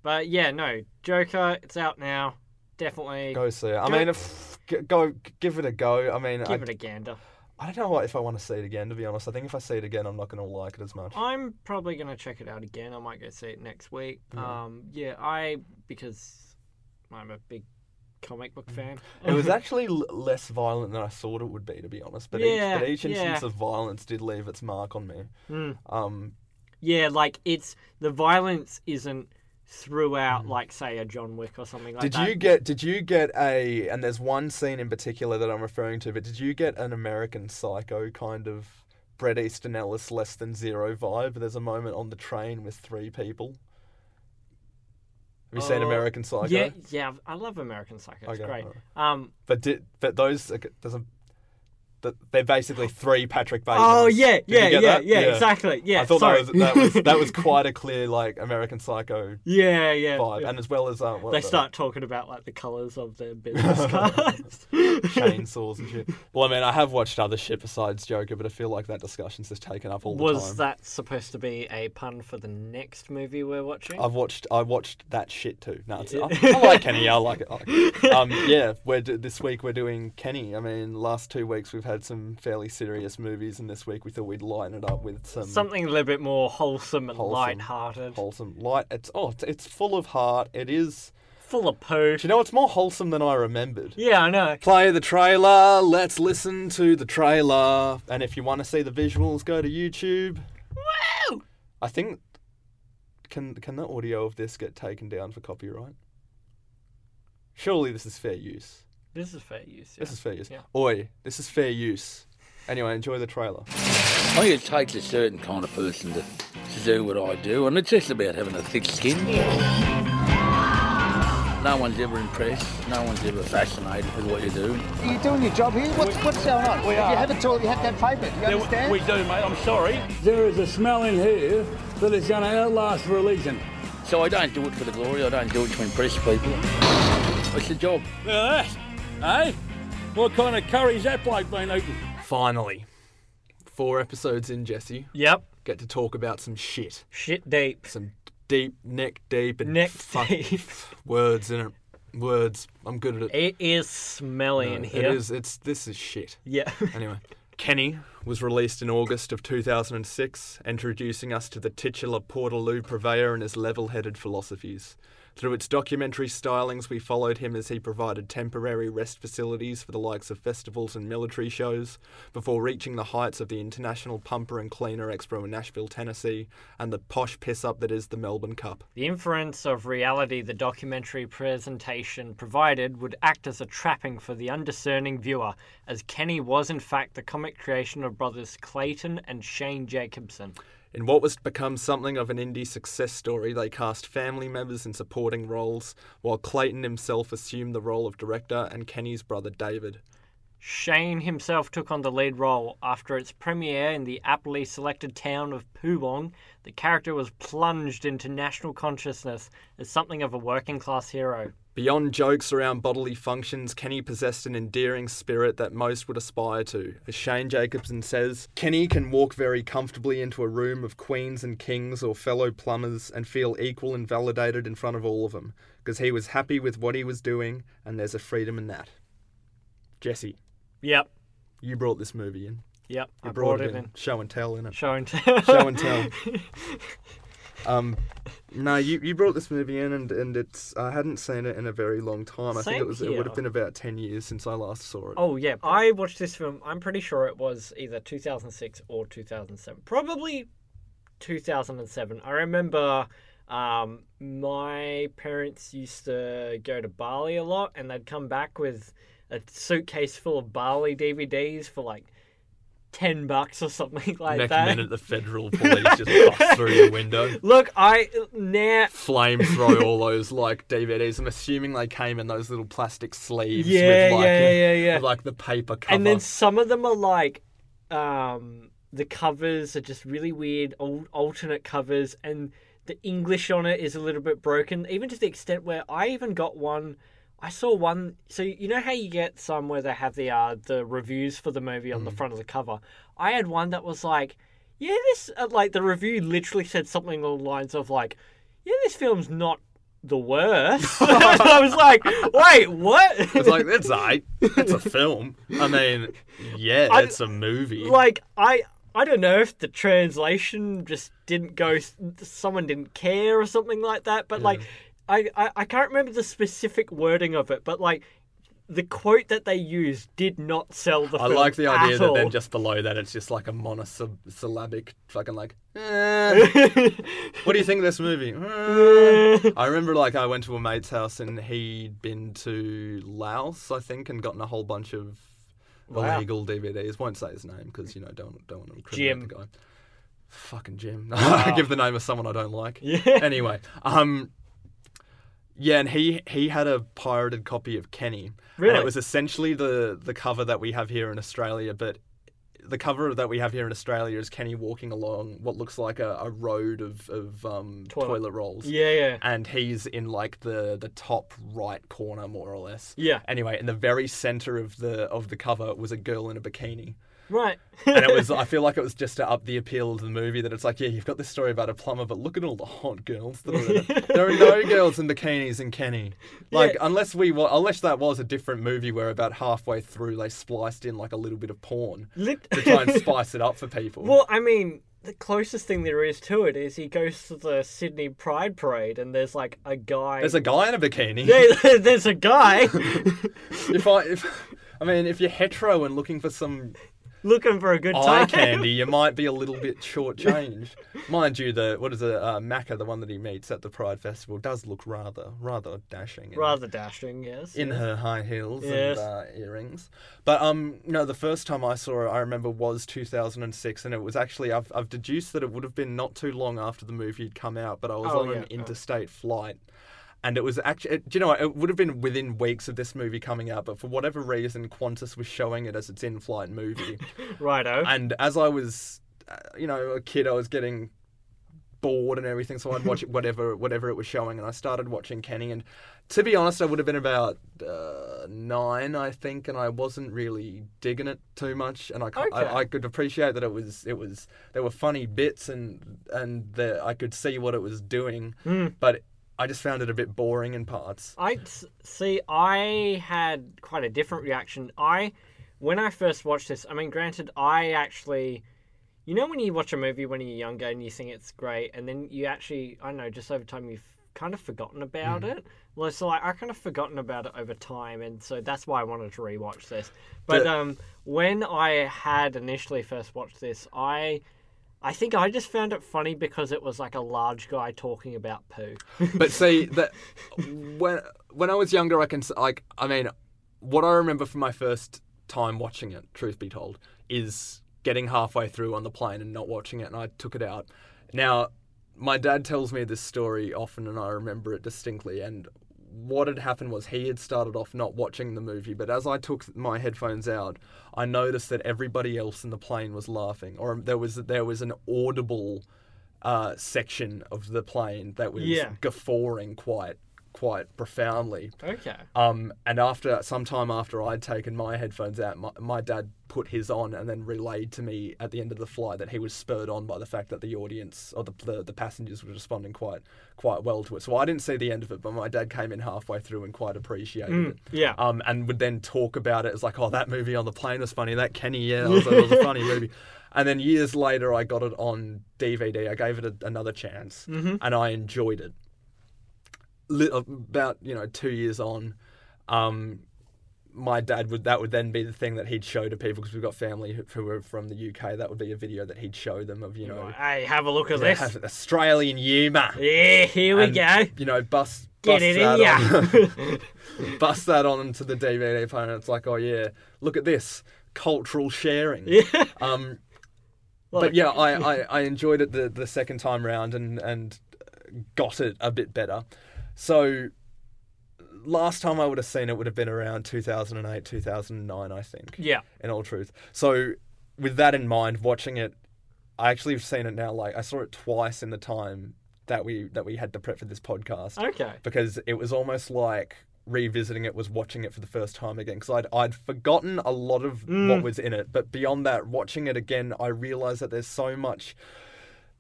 But yeah, no, Joker, it's out now. Definitely Go see it. I Go- mean, if, go give it a go. I mean, I, give it a gander. I don't know what- if I want to see it again. To be honest, I think if I see it again, I'm not going to like it as much. I'm probably gonna check it out again. I might go see it next week. Mm. Um, yeah, I because I'm a big comic book fan. It was actually l- less violent than I thought it would be, to be honest. But Yeah, each, but each yeah. instance of violence did leave its mark on me. Mm. Um, Yeah, like it's the violence isn't throughout, like say a John Wick or something like Mm. did that. you get? Did you get a? And there's one scene in particular that I'm referring to. But did you get an American Psycho kind of Bret Easton Ellis less than zero vibe? There's a moment on the train with three people. Have you seen Uh, American Psycho? Yeah, yeah, I love American Psycho. It's Okay, great. alright. Um, But did but those there's a that they're basically three Patrick Bateman. oh yeah, you yeah, yeah, yeah, exactly. Yeah, I thought sorry. that was that was that was quite a clear like American Psycho yeah, yeah. vibe, yeah. and as well as uh, they the start talking about like the colors of their business cards. chainsaws and shit. Well, I mean, I have watched other shit besides Joker, but I feel like that discussion's just taken up all the Was time. Was that supposed to be a pun for the next movie we're watching? I've watched. I watched that shit too. No, it's, I, I like Kenny. I like it. I like it. Um, yeah, we're do, this week we're doing Kenny. I mean, last two weeks we've had some fairly serious movies, and this week we thought we'd lighten it up with some Something a little bit more wholesome and Wholesome. light-hearted, wholesome light. It's oh, it's, it's full of heart. It is. full of poo. Do you know it's more wholesome than I remembered? Yeah, I know. Play the trailer. Let's listen to the trailer. And if you want to see the visuals, go to YouTube. Woo! I think can can the audio of this get taken down for copyright? Surely this is fair use. This is fair use. This is fair use. Yeah. Oi, this is fair use. Anyway, enjoy the trailer. I think it takes a certain kind of person to, to do what I do, and it's just about having a thick skin. No one's ever impressed. No one's ever fascinated with what you do. Are you doing your job here? What's, what's going on? We if you have a toilet, you have to have paper. Do you understand? We do, mate. I'm sorry. There is a smell in here that is going to outlast religion. So I don't do it for the glory. I don't do it to impress people. It's a job. Look at that, eh? What kind of curry's that bloke been eating? Finally, four episodes in, Jesse, Yep. get to talk about some shit, Shit deep. some deep, neck deep, and Neck fuck- deep. words in it. Words. I'm good at it. It is smelly in here. It is. It's this is shit. Yeah. Anyway, Kenny was released in August of 2006, introducing us to the titular Portaloo purveyor and his level headed philosophies. Through its documentary stylings, we followed him as he provided temporary rest facilities for the likes of festivals and military shows, before reaching the heights of the International Pumper and Cleaner Expo in Nashville, Tennessee, and the posh piss up that is the Melbourne Cup. The inference of reality the documentary presentation provided would act as a trapping for the undiscerning viewer, as Kenny was in fact the comic creation of brothers Clayton and Shane Jacobson. In what was to become something of an indie success story, they cast family members in supporting roles, while Clayton himself assumed the role of director and Kenny's brother David. Shane himself took on the lead role. After its premiere in the aptly selected town of Pulong, the character was plunged into national consciousness as something of a working class hero. Beyond jokes around bodily functions, Kenny possessed an endearing spirit that most would aspire to. As Shane Jacobson says, Kenny can walk very comfortably into a room of queens and kings or fellow plumbers and feel equal and validated in front of all of them, because he was happy with what he was doing, and there's a freedom in that. Jesse, Yep, you brought this movie in. yep, You I brought it in. in. Show and tell, in it. Show and tell. Show and tell. Um, no, you, you brought this movie in, and, and it's I hadn't seen it in a very long time. I think it was it would have been about ten years since I last saw it. Oh yeah, I watched this film. I'm pretty sure it was either 2006 or 2007. Probably 2007. I remember um, my parents used to go to Bali a lot, and they'd come back with a suitcase full of Bali DVDs for like ten bucks or something like that. Next that. minute, the federal police just bust through your window, Look, I now. flamethrow all those like DVDs. I'm assuming they came in those little plastic sleeves. Yeah, with, like, yeah, yeah, yeah. with, like the paper cover. And then some of them are like, um, the covers are just really weird, old alternate covers, and the English on it is a little bit broken, even to the extent where I even got one. I saw one. So you know how you get some where they have the uh, the reviews for the movie on the front of the cover. I had one that was like, yeah, this uh, like the review literally said something along the lines of like, yeah, this film's not the worst. I was like, wait, what? It's like it's aight. It's a film. I mean, yeah, I- it's a movie. like I I don't know if the translation just didn't go someone didn't care or something like that but like I, I I can't remember the specific wording of it but like the quote that they used did not sell the I film like the idea at that all. then just below that it's just like a monosyllabic fucking like. "Eh, what do you think of this movie? Eh." I remember like I went to a mate's house and he'd been to Laos, I think, and gotten a whole bunch of Wow. illegal DVDs. Won't say his name because you know don't don't want to incriminate Jim. the guy. Fucking Jim. I give the name of someone I don't like. Yeah. Anyway, um, yeah, and he he had a pirated copy of Kenny. And Really? it was essentially the the cover that we have here in Australia, but the cover that we have here in Australia is Kenny walking along what looks like a, a road of, of um, Toilet. toilet. rolls. yeah yeah And he's in like the, the top right corner, more or less. Yeah. Anyway, in the very center of the of the cover was a girl in a bikini, right and it was I feel like it was just to up the appeal of the movie that it's like yeah you've got this story about a plumber, but look at all the hot girls that are in it. there are no girls in bikinis in Kenny. Like Yeah. unless we wa- unless that was a different movie where about halfway through they spliced in like a little bit of porn Lit- to try and spice it up for people. well I mean the closest thing there is to it is he goes to the Sydney Pride Parade and there's like a guy There's a guy in a bikini. Yeah, there's a guy if I if I mean if you're hetero and looking for some looking for a good eye time. candy, you might be a little bit shortchanged. Mind you, the what is it, uh, Macca, the one that he meets at the Pride Festival, does look rather rather dashing. in- Rather dashing, yes. in yes. her high heels Yes. and uh, earrings. But um, no, the first time I saw her, I remember was 2006, and it was actually I've I've deduced that it would have been not too long after the movie had come out, but I was Oh, on yeah, an oh. interstate flight. And it was actually, do you know, what, it would have been within weeks of this movie coming out, but for whatever reason, Qantas was showing it as its in-flight movie. Righto. and as I was, uh, you know, a kid, I was getting bored and everything, so I'd watch it whatever whatever it was showing, and I started watching Kenny. And to be honest, I would have been about uh, nine, I think, and I wasn't really digging it too much. And I, c- I- Okay. I, could appreciate that it was it was there were funny bits and and the, I could see what it was doing, Hmm. but I just found it a bit boring in parts. I see. I had quite a different reaction. I, when I first watched this, I mean, granted, I actually, you know, when you watch a movie when you're younger and you think it's great, and then you actually, I don't know, just over time you've kind of forgotten about it. Well, so like I kind of forgotten about it over time, and so that's why I wanted to rewatch this. But But- um, when I had initially first watched this, I. I think I just found it funny because it was like a large guy talking about poo. But see that when when I was younger, I can like I mean, what I remember from my first time watching it, truth be told, is getting halfway through on the plane and not watching it, and I took it out. Now, my dad tells me this story often, and I remember it distinctly. And what had happened was he had started off not watching the movie, but as I took my headphones out, I noticed that everybody else in the plane was laughing, or there was there was an audible uh, section of the plane that was Yeah. guffawing quite quite profoundly. Okay. Um, and after some time after I'd taken my headphones out, my, my dad put his on and then relayed to me at the end of the flight that he was spurred on by the fact that the audience or the, the, the passengers were responding quite quite well to it. So I didn't see the end of it, but my dad came in halfway through and quite appreciated it. yeah. Um, and would then talk about it as like, oh, that movie on the plane was funny. That Kenny, yeah, that was, that was a funny movie. And then years later, I got it on DVD. I gave it a, another chance, and I enjoyed it about you know two years on, um, my dad would that would then be the thing that he'd show to people because we've got family who, who are from the UK. That would be a video that he'd show them of you know Hey, have a look at they this. Australian humour. Yeah, here we And, go. You know, bust Get bust it that in on, bust that on into the DVD player. And it's like, oh yeah, look at this cultural sharing. Yeah. Um, Well, but yeah, I, I, I enjoyed it the, the second time round and, and got it a bit better. So last time I would have seen it would have been around 2008, 2009, I think. Yeah. In all truth. So with that in mind, watching it, I actually have seen it now. Like I saw it twice in the time that we that we had to prep for this podcast Okay. because it was almost like revisiting it was watching it for the first time again because I'd, I'd forgotten a lot of what mm. was in it but beyond that watching it again i realized that there's so much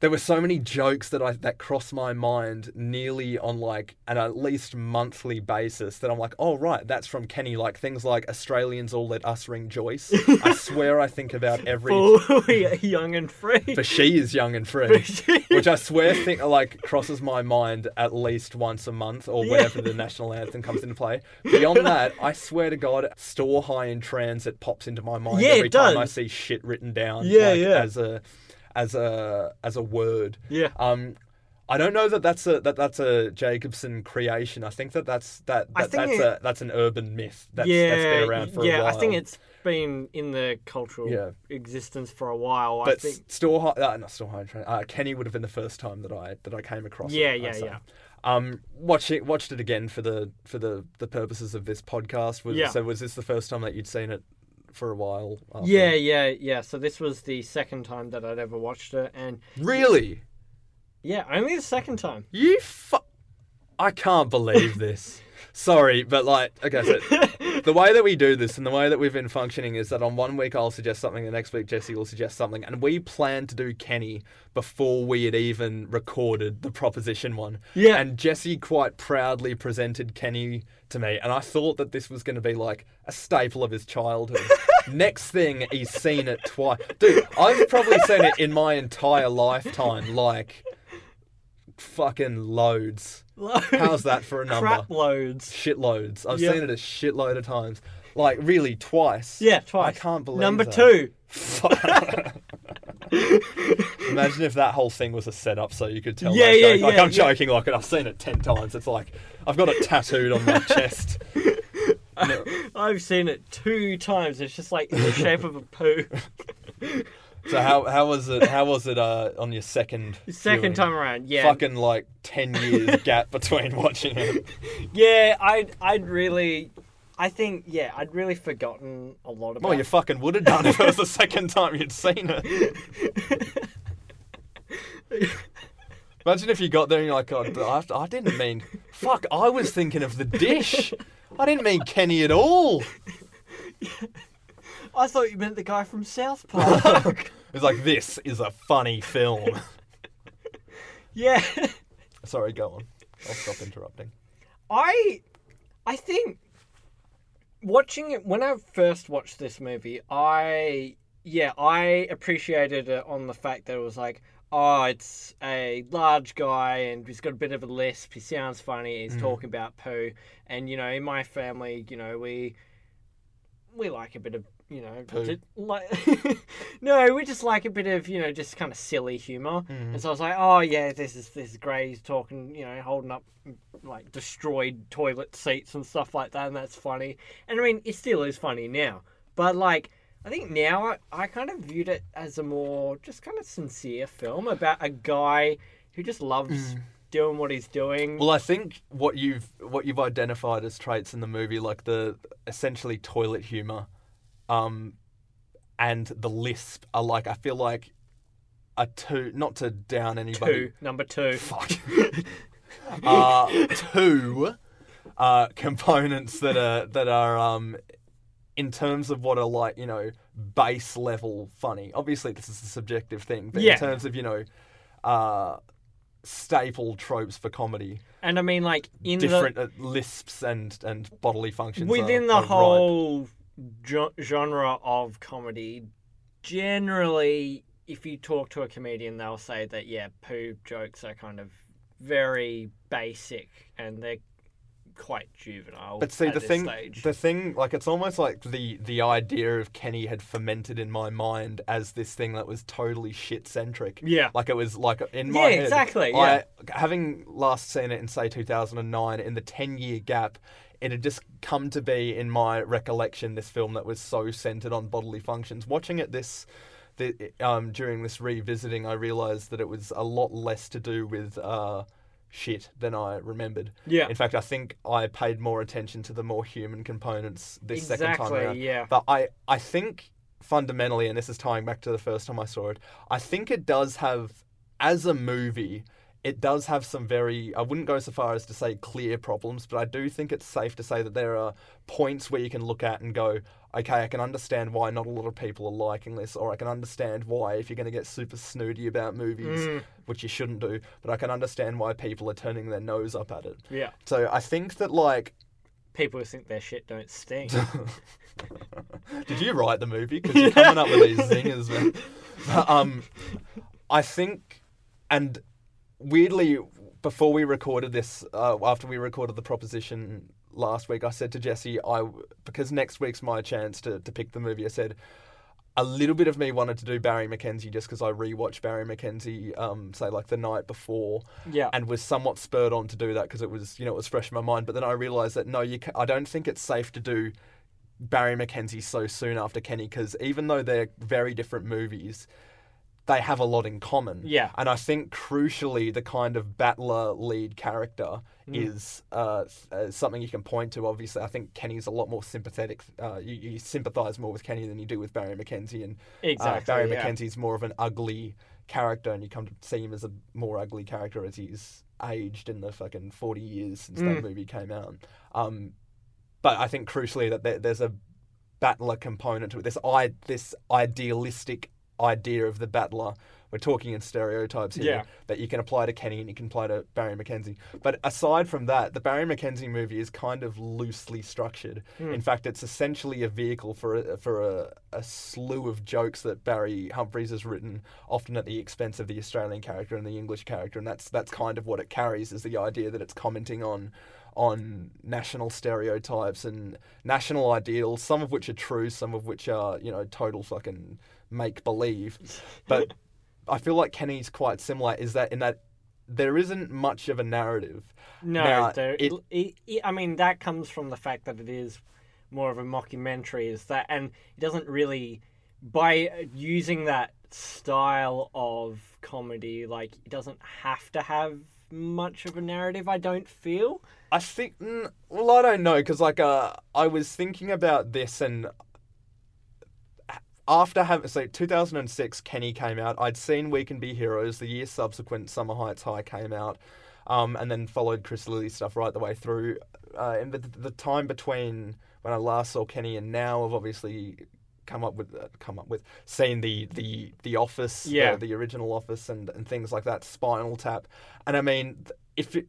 there were so many jokes that I that crossed my mind nearly on like an at least monthly basis that I'm like, oh right, that's from Kenny. Like things like Australians all let us ring Joyce. I swear I think about every Full young and free. For she is young and free, which I swear think like crosses my mind at least once a month or whenever the national anthem comes into play. Beyond that, I swear to God, store high in transit pops into my mind Yeah, every it time I see shit written down. Yeah, like, yeah. As a as a as a word. Yeah. Um. I don't know that that's a that that's a Jacobson creation. I think that that's that, that think that's it- a that's an urban myth that's, yeah, that's been around for yeah. a while. Yeah, I think it's been in the cultural Yeah. existence for a while. I But think. store high, uh, not store high. Uh, Kenny would have been the first time that I that I came across. Yeah, it, yeah, yeah. Um, watch it, watched it again for the for the the purposes of this podcast. Was, Yeah. So was this the first time that you'd seen it for a while? after? Yeah, yeah, yeah. So this was the second time that I'd ever watched it, and Really? yeah, only the second time. You fu- I can't believe this. Sorry, but like, okay, so the way that we do this and the way that we've been functioning is that on one week I'll suggest something, the next week Jesse will suggest something, and we plan to do Kenny before we had even recorded the proposition one. Yeah. And Jesse quite proudly presented Kenny to me, and I thought that this was going to be like a staple of his childhood. next thing, he's seen it twice. Dude, I've probably seen it in my entire lifetime, like fucking loads. How's that for a number? Crap loads. Shitloads. I've Yeah. seen it a shitload of times. Like really twice. Yeah, twice. I can't believe Number that. two. Imagine if that whole thing was a setup so you could tell. Yeah, yeah, joke. Like I'm yeah. joking. Like I've seen it ten times. It's like I've got it tattooed on my chest. No. I've seen it two times. It's just like in the shape of a poo. So how how was it? How was it uh, on your second? Second viewing? time around, yeah. Fucking like ten years gap between watching it. Yeah, I'd I'd really I think yeah, I'd really forgotten a lot about Well, you fucking would have done if it was the second time you'd seen it. Imagine if you got there and you're like, oh, I, I didn't mean. Fuck, I was thinking of the dish. I didn't mean Kenny at all. I thought you meant the guy from South Park. It's like, this is a funny film. yeah. Sorry, go on. I'll stop interrupting. I I think watching it when I first watched this movie, I yeah, I appreciated it on the fact that it was like, oh, it's a large guy and he's got a bit of a lisp. He sounds funny. He's mm. talking about poo, and you know, in my family, you know, we we like a bit of you know Poo. ju- like no we just like a bit of you know just kind of silly humor. Mm-hmm. And so i was like oh yeah this is this is great he's talking you know holding up mm, like destroyed toilet seats and stuff like that and that's funny. And i mean it still is funny now but like i think now i, I kind of viewed it as a more just kind of sincere film about a guy who just loves mm. doing what he's doing. Well, I think what you've what you've identified as traits in the movie, like the essentially toilet humor, um, and the lisp, are like I feel like a two, not to down anybody. two number two Fuck. uh, two uh, components that are that are um, in terms of what are like you know base level funny. Obviously, this is a subjective thing, but Yeah. in terms of you know uh, staple tropes for comedy, and i mean like in different uh, lisps and and bodily functions within are- the are whole jo- genre of comedy, generally, if you talk to a comedian, they'll say that yeah, poo jokes are kind of very basic and they're quite juvenile. But see, the thing, stage. the thing, like it's almost like the the idea of Kenny had fermented in my mind as this thing that was totally shit centric. Yeah. like it was like in Yeah, my head, exactly, I, having last seen it in say 2009, in the 10 year gap, it had just come to be in my recollection this film that was so centered on bodily functions. Watching it this. The, um, during this revisiting, I realized that it was a lot less to do with uh, shit than I remembered. Yeah. In fact, I think I paid more attention to the more human components this second time around. yeah. But I, I think fundamentally, and this is tying back to the first time I saw it, I think it does have, as a movie, it does have some very I wouldn't go so far as to say clear problems, but I do think it's safe to say that there are points where you can look at and go, okay, I can understand why not a lot of people are liking this, or I can understand why if you're going to get super snooty about movies, which you shouldn't do, but I can understand why people are turning their nose up at it. Yeah. So I think that like People who think their shit don't stink. Did you write the movie? Because you're coming up with these zingers, man. um, I think, and weirdly, before we recorded this, uh, after we recorded the proposition last week, I said to Jesse, I because next week's my chance to, to pick the movie. I said a little bit of me wanted to do Barry McKenzie just because I rewatched Barry McKenzie, um, say like the night before, Yeah. and was somewhat spurred on to do that because it was you know it was fresh in my mind. But then I realised that no, you ca I don't think it's safe to do Barry McKenzie so soon after Kenny because even though they're very different movies, they have a lot in common. Yeah. And I think crucially, the kind of battler lead character Mm. is uh, uh, something you can point to. Obviously, I think Kenny's a lot more sympathetic. Uh, you, you sympathise more with Kenny than you do with Barry McKenzie. And Exactly, uh, Barry yeah. McKenzie's more of an ugly character, and you come to see him as a more ugly character as he's aged in the fucking 40 years since Mm. that movie came out. Um, but I think crucially that there, there's a battler component to it. This I this idealistic idea of the battler. We're talking in stereotypes here Yeah. that you can apply to Kenny and you can apply to Barry McKenzie. But aside from that, the Barry McKenzie movie is kind of loosely structured. Hmm. In fact, it's essentially a vehicle for a, for a, a slew of jokes that Barry Humphries has written, often at the expense of the Australian character and the English character, and that's that's kind of what it carries is the idea that it's commenting on on national stereotypes and national ideals, some of which are true, some of which are you know total fucking make believe, but. I feel like Kenny's quite similar. Is that in that there isn't much of a narrative. No, Now, there, it- it, it- I mean that comes from the fact that it is more of a mockumentary. Is that, and it doesn't really by using that style of comedy, like it doesn't have to have much of a narrative. I don't feel. I think. Well, I don't know because like uh, I was thinking about this and after having so 2006 Kenny came out. I'd seen We Can Be Heroes. The year subsequent, Summer Heights High came out, um, and then followed Chris Lilley stuff right the way through. Uh, in the, the time between when I last saw Kenny and now, I've obviously come up with uh, come up with seen the the the Office, the- Yeah. the, original Office, and and things like that. Spinal Tap, and I mean, if it,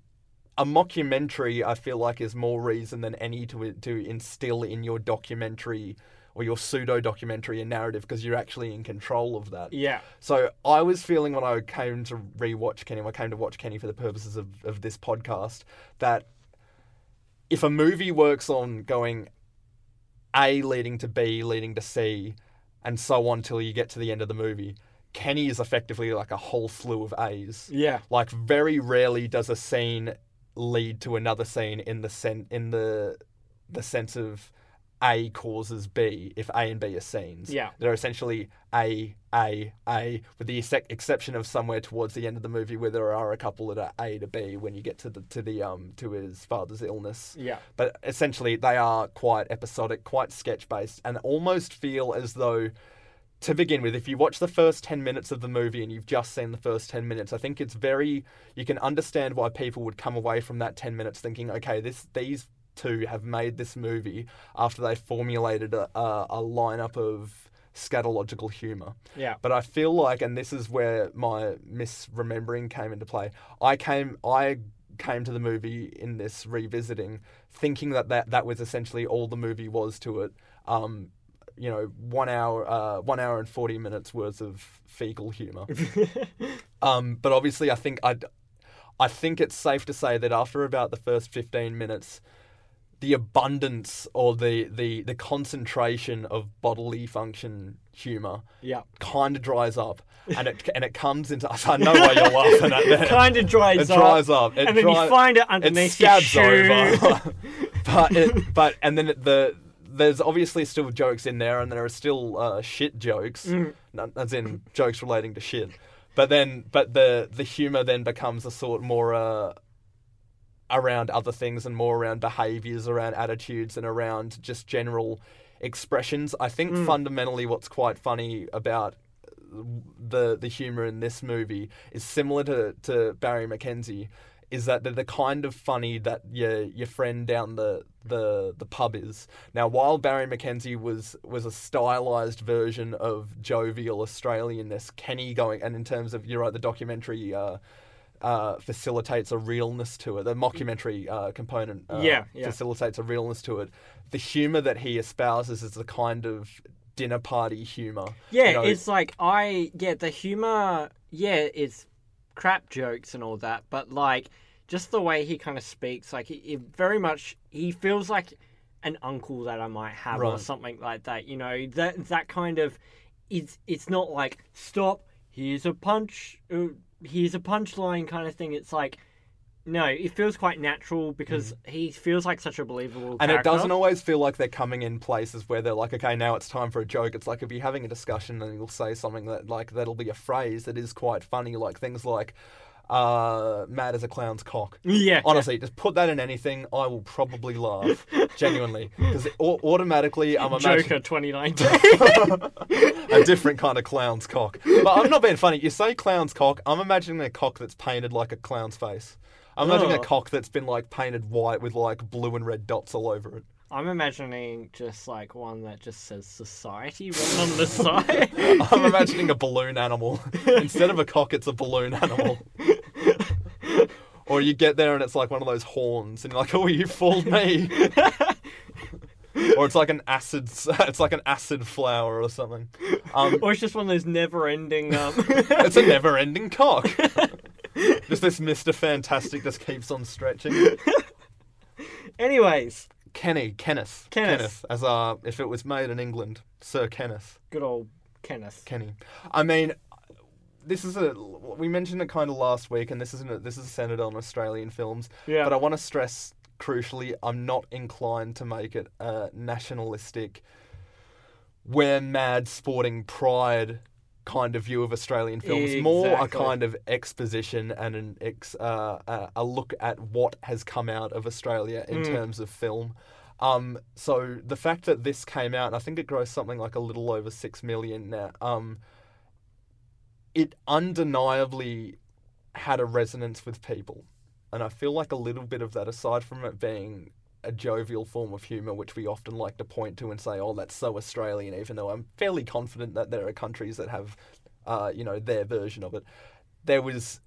a mockumentary, I feel like, is more reason than any to to instill in your documentary or your pseudo documentary a narrative because you're actually in control of that. Yeah. So I was feeling when I came to rewatch Kenny, when I came to watch Kenny for the purposes of, of this podcast, that if a movie works on going A leading to B leading to C and so on till you get to the end of the movie, Kenny is effectively like a whole slew of A's. Yeah. Like very rarely does a scene lead to another scene in the sen- in the the sense of A causes B if A and B are scenes. Yeah. They're essentially A, A, A, with the exce- exception of somewhere towards the end of the movie where there are a couple that are A to B when you get to the to the um to his father's illness. Yeah. But essentially they are quite episodic, quite sketch based, and almost feel as though to begin with, if you watch the first 10 minutes of the movie and you've just seen the first 10 minutes, I think it's very, you can understand why people would come away from that 10 minutes thinking, okay, this these two have made this movie after they formulated a, a, a lineup of scatological humor. Yeah. But I feel like, and this is where my misremembering came into play. I came, I came to the movie in this revisiting, thinking that that, that was essentially all the movie was to it. Um, you know, one hour, uh, one hour and forty minutes worth of fecal humor. um, but obviously, I think I, I think it's safe to say that after about the first fifteen minutes, the abundance or the the the concentration of bodily function humor Yeah. kind of dries up, and it and it comes into. I know why you're laughing at that. Kind of dries up. It dries up. It and then you find it it underneath your scabs shoe. over. but it, but and then it, the there's obviously still jokes in there, and there are still uh, shit jokes, Mm. as in jokes relating to shit. But then, but the the humor then becomes a sort more uh, around other things and more around behaviors, around attitudes, and around just general expressions. I think Mm. fundamentally, what's quite funny about the the humor in this movie is similar to, to Barry McKenzie. Is that they're the kind of funny that your your friend down the, the the pub is. Now, while Barry McKenzie was was a stylized version of jovial Australianness, Kenny going and in terms of you're right, the documentary uh, uh, facilitates a realness to it. The mockumentary uh, component uh, Yeah, yeah. facilitates a realness to it. The humor that he espouses is the kind of dinner party humor. Yeah, You know, it's like I yeah the humor. Yeah, it's crap jokes and all that, but like just the way he kind of speaks, like it, it very much he feels like an uncle that I might have or something like that. You know that that kind of it's it's not like stop. Here's a punch. Here's a punchline kind of thing. It's like. No, it feels quite natural because he feels like such a believable Mm. and it doesn't always feel like they're coming in places where they're like, okay, now it's time for a joke. It's like if you're having a discussion and you'll say something that like that'll be a phrase that is quite funny, like things like uh, "mad as a clown's cock." Yeah, Honestly, just put that in anything, I will probably laugh genuinely because automatically I'm imagining Joker 2019. a different kind of clown's cock. But I'm not being funny. You say clown's cock, I'm imagining a cock that's painted like a clown's face. I'm imagining Oh. a cock that's been like painted white with like blue and red dots all over it. I'm imagining just like one that just says society written on the side. I'm imagining a balloon animal. Instead of a cock, it's a balloon animal. Or you get there and it's like one of those horns, and you're like, "Oh, you fooled me." or it's like an acid, it's like an acid flower or something. Um, or it's just one of those never ending. Um... it's a never-ending cock. just this Mister Fantastic just keeps on stretching. Anyways, Kenny, Kenneth, Kenneth. as uh, if it was made in England, Sir Kenneth. good old Kenneth. Kenny. I mean, this is a we mentioned it kind of last week, and this isn't a, this is centered on Australian films. Yeah. But I want to stress crucially, I'm not inclined to make it a nationalistic, we're mad sporting pride kind of view of Australian films. More a kind of exposition and an ex, uh, a, a look at what has come out of Australia in Mm. terms of film. Um, so the fact that this came out, I think it grossed something like a little over six million now. Um, it undeniably had a resonance with people, and I feel like a little bit of that, aside from it being a jovial form of humour, which we often like to point to and say, "Oh, that's so Australian," even though I'm fairly confident that there are countries that have, uh, you know, their version of it. There was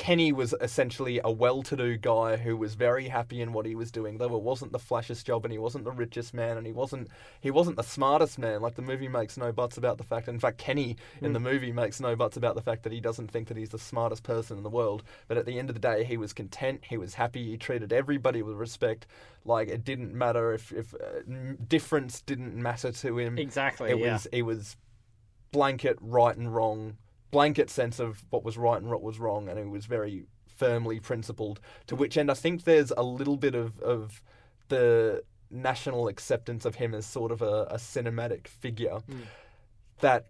Kenny was essentially a well-to-do guy who was very happy in what he was doing. Though it wasn't the flashiest job, and he wasn't the richest man, and he wasn't he wasn't the smartest man. Like the movie makes no buts about the fact. In fact, Kenny in the movie makes no buts about the fact that he doesn't think that he's the smartest person in the world. But at the end of the day, he was content. He was happy. He treated everybody with respect. Like it didn't matter if if uh, difference didn't matter to him. Exactly. It yeah. was it was blanket right and wrong, blanket sense of what was right and what was wrong, and it was very firmly principled. To which end, I think there's a little bit of of the national acceptance of him as sort of a, a cinematic figure Hmm. that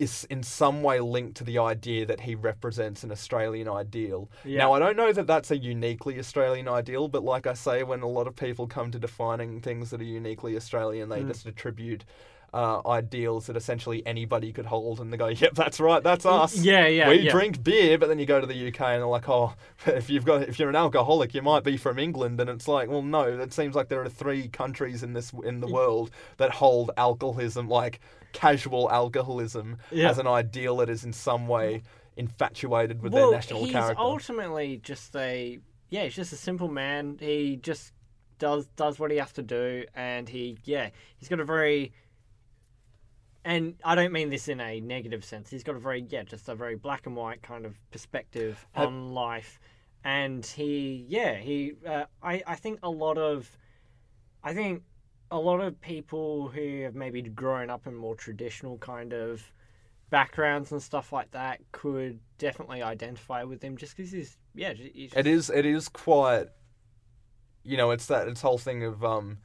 is in some way linked to the idea that he represents an Australian ideal. Yeah. Now, I don't know that that's a uniquely Australian ideal, but like I say, when a lot of people come to defining things that are uniquely Australian, they just attribute uh, ideals that essentially anybody could hold, and they go, "Yep, that's right, that's us." yeah, yeah, We yeah. drink beer, but then you go to the UK and they're like, "Oh, if you've got if you're an alcoholic, you might be from England," and it's like, well, no, it seems like there are three countries in this in the world that hold alcoholism, like casual alcoholism, Yeah. as an ideal that is in some way infatuated with well, their national he's character. ultimately just a yeah, he's just a simple man. He just does does what he has to do, and he yeah, he's got a very and I don't mean this in a negative sense. He's got a very yeah, just a very black and white kind of perspective Have- on life, and he yeah he uh, I I think a lot of I think a lot of people who have maybe grown up in more traditional kind of backgrounds and stuff like that could definitely identify with him just because he's yeah he's It is. It is quite. You know, it's that. It's whole thing of um,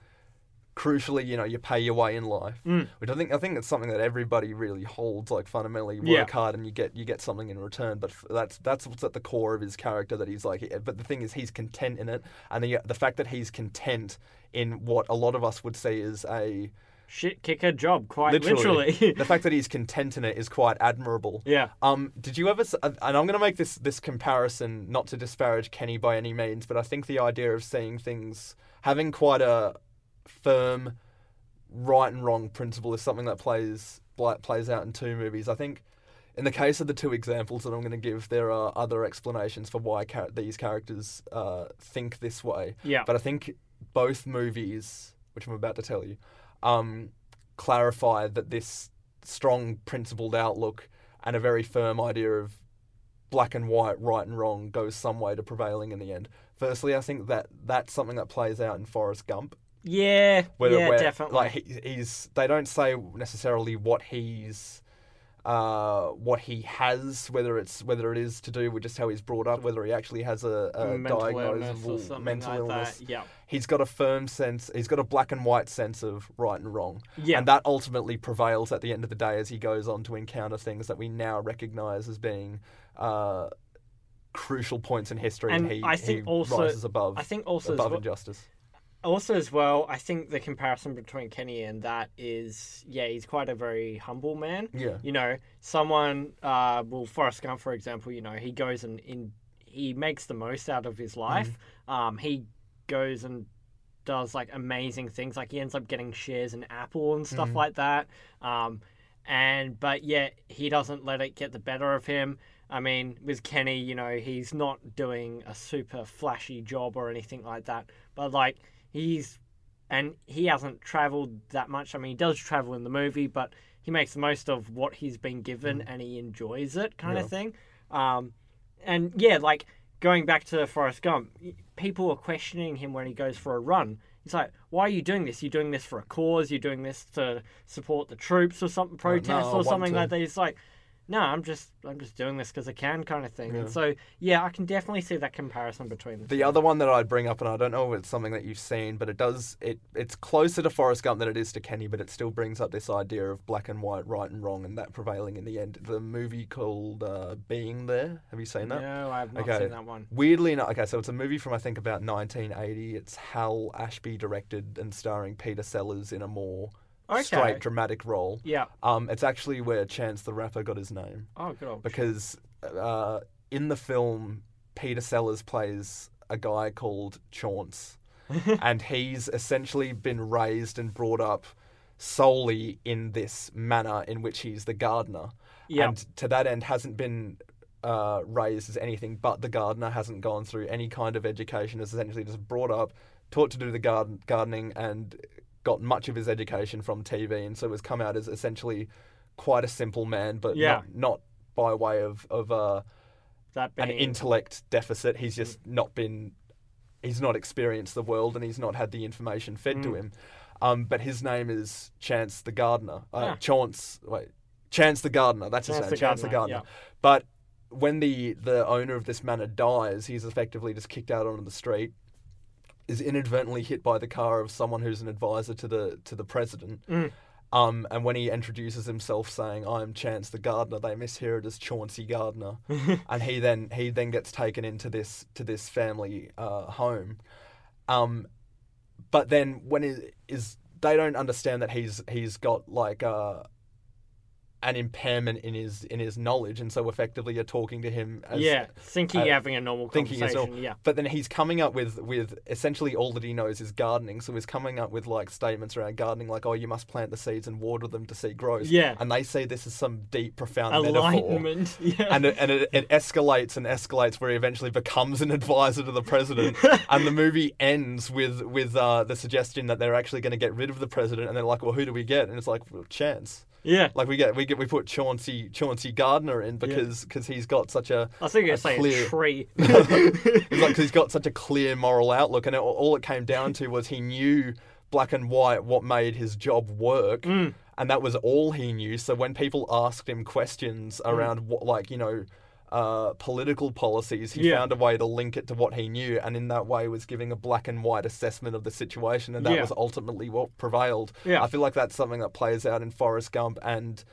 crucially, you know, you pay your way in life, Mm. which I think I think it's something that everybody really holds. Like fundamentally, work Yeah. hard and you get you get something in return. But f- that's that's what's at the core of his character. That he's like. But the thing is, he's content in it, and the the fact that he's content in what a lot of us would see as a shit kicker job, quite literally. the fact that he's content in it is quite admirable. yeah. Um, did you ever? s- And I'm going to make this this comparison, not to disparage Kenny by any means, but I think the idea of seeing things having quite a firm right and wrong principle is something that plays like, plays out in two movies. I think. In the case of the two examples that I'm going to give, there are other explanations for why char- these characters uh, think this way. Yeah. But I think both movies, which I'm about to tell you, um, clarify that this strong principled outlook and a very firm idea of black and white, right and wrong, goes some way to prevailing in the end. Firstly, I think that that's something that plays out in Forrest Gump. Yeah. Where, yeah, definitely. Like he, he's, they don't say necessarily what he's, uh, what he has, whether it's whether it is to do with just how he's brought up, whether he actually has a, a mental diagnosable mental like illness. that. Yeah. He's got a firm sense. He's got a black and white sense of right and wrong. Yeah. And that ultimately prevails at the end of the day as he goes on to encounter things that we now recognise as being uh, crucial points in history. And he, I think he also- rises above. I think also above well- injustice. Also as well, I think the comparison between Kenny and that is, yeah, he's quite a very humble man. Yeah. You know, someone, uh, well, Forrest Gump, for example, you know, he goes and in, he makes the most out of his life. Um, he goes and does like amazing things. Like he ends up getting shares in Apple and stuff like that. Um, and but yet he doesn't let it get the better of him. I mean, with Kenny, you know, he's not doing a super flashy job or anything like that. But like he's and he hasn't traveled that much. I mean, he does travel in the movie, but he makes the most of what he's been given and he enjoys it, kind Yeah. of thing. Um, and yeah, like going back to Forrest Gump, people are questioning him when he goes for a run. He's like, "Why are you doing this? You're doing this for a cause. You're doing this to support the troops or something, protest I or something to." like that." He's like, "No, I'm just, I'm just doing this because I can," kind of thing. Yeah. And so, yeah, I can definitely see that comparison between the, The other one that I'd bring up, and I don't know if it's something that you've seen, but it does. It it's closer to Forrest Gump than it is to Kenny, but it still brings up this idea of black and white, right and wrong, and that prevailing in the end. The movie called uh, Being There. Have you seen that? No, I've not Okay. seen that one. Weirdly enough, okay, so it's a movie from I think about 1980. It's Hal Ashby directed and starring Peter Sellers in a more Okay. straight dramatic role. Yeah. Um, it's actually where Chance the Rapper got his name Oh, good old. because uh, in the film, Peter Sellers plays a guy called Chance, and he's essentially been raised and brought up solely in this manner in which he's the gardener, Yeah. and to that end hasn't been. Uh, raised as anything but the gardener hasn't gone through any kind of education is essentially just brought up taught to do the garden gardening and got much of his education from TV and so has come out as essentially quite a simple man but Yeah. not, not by way of, of uh, that an intellect deficit. He's just not been, he's not experienced the world and he's not had the information fed Mm. to him. Um, but his name is Chance the Gardener. Uh, Ah. Chance, wait, Chance the Gardener. That's his name, the Chance the Gardener, Gardener. But when the, the owner of this manor dies, he's effectively just kicked out onto the street. Is inadvertently hit by the car of someone who's an advisor to the to the president. Mm. Um, and when he introduces himself saying, "I'm Chance the Gardener," they mishear it as Chauncey Gardiner, and he then he then gets taken into this to this family uh, home. Um, but then when it is they don't understand that he's he's got like uh, an impairment in his in his knowledge, and so effectively you're talking to him as yeah, thinking uh, having a normal thinking conversation. well. Yeah. But then he's coming up with with essentially all that he knows is gardening. So he's coming up with like statements around gardening, like, "Oh, you must plant the seeds and water them to see growth." Yeah. and they see this as some deep, profound metaphor. Yeah. And it, and it, it escalates and escalates where he eventually becomes an advisor to the president. and the movie ends with with uh, the suggestion that they're actually going to get rid of the president. And they're like, "Well, who do we get?" And it's like, well, "Chance." Yeah. Like we get we get we put Chauncey Chauncey Gardiner in because because he's got such a I a of saying clear- tree. He's like, he's got such a clear moral outlook, and it, all it came down to was he knew black and white what made his job work, Mm. and that was all he knew. So when people asked him questions Mm. around what, like you know, uh, political policies, he Yeah. found a way to link it to what he knew, and in that way was giving a black and white assessment of the situation, and that Yeah. was ultimately what prevailed. Yeah. I feel like that's something that plays out in Forrest Gump and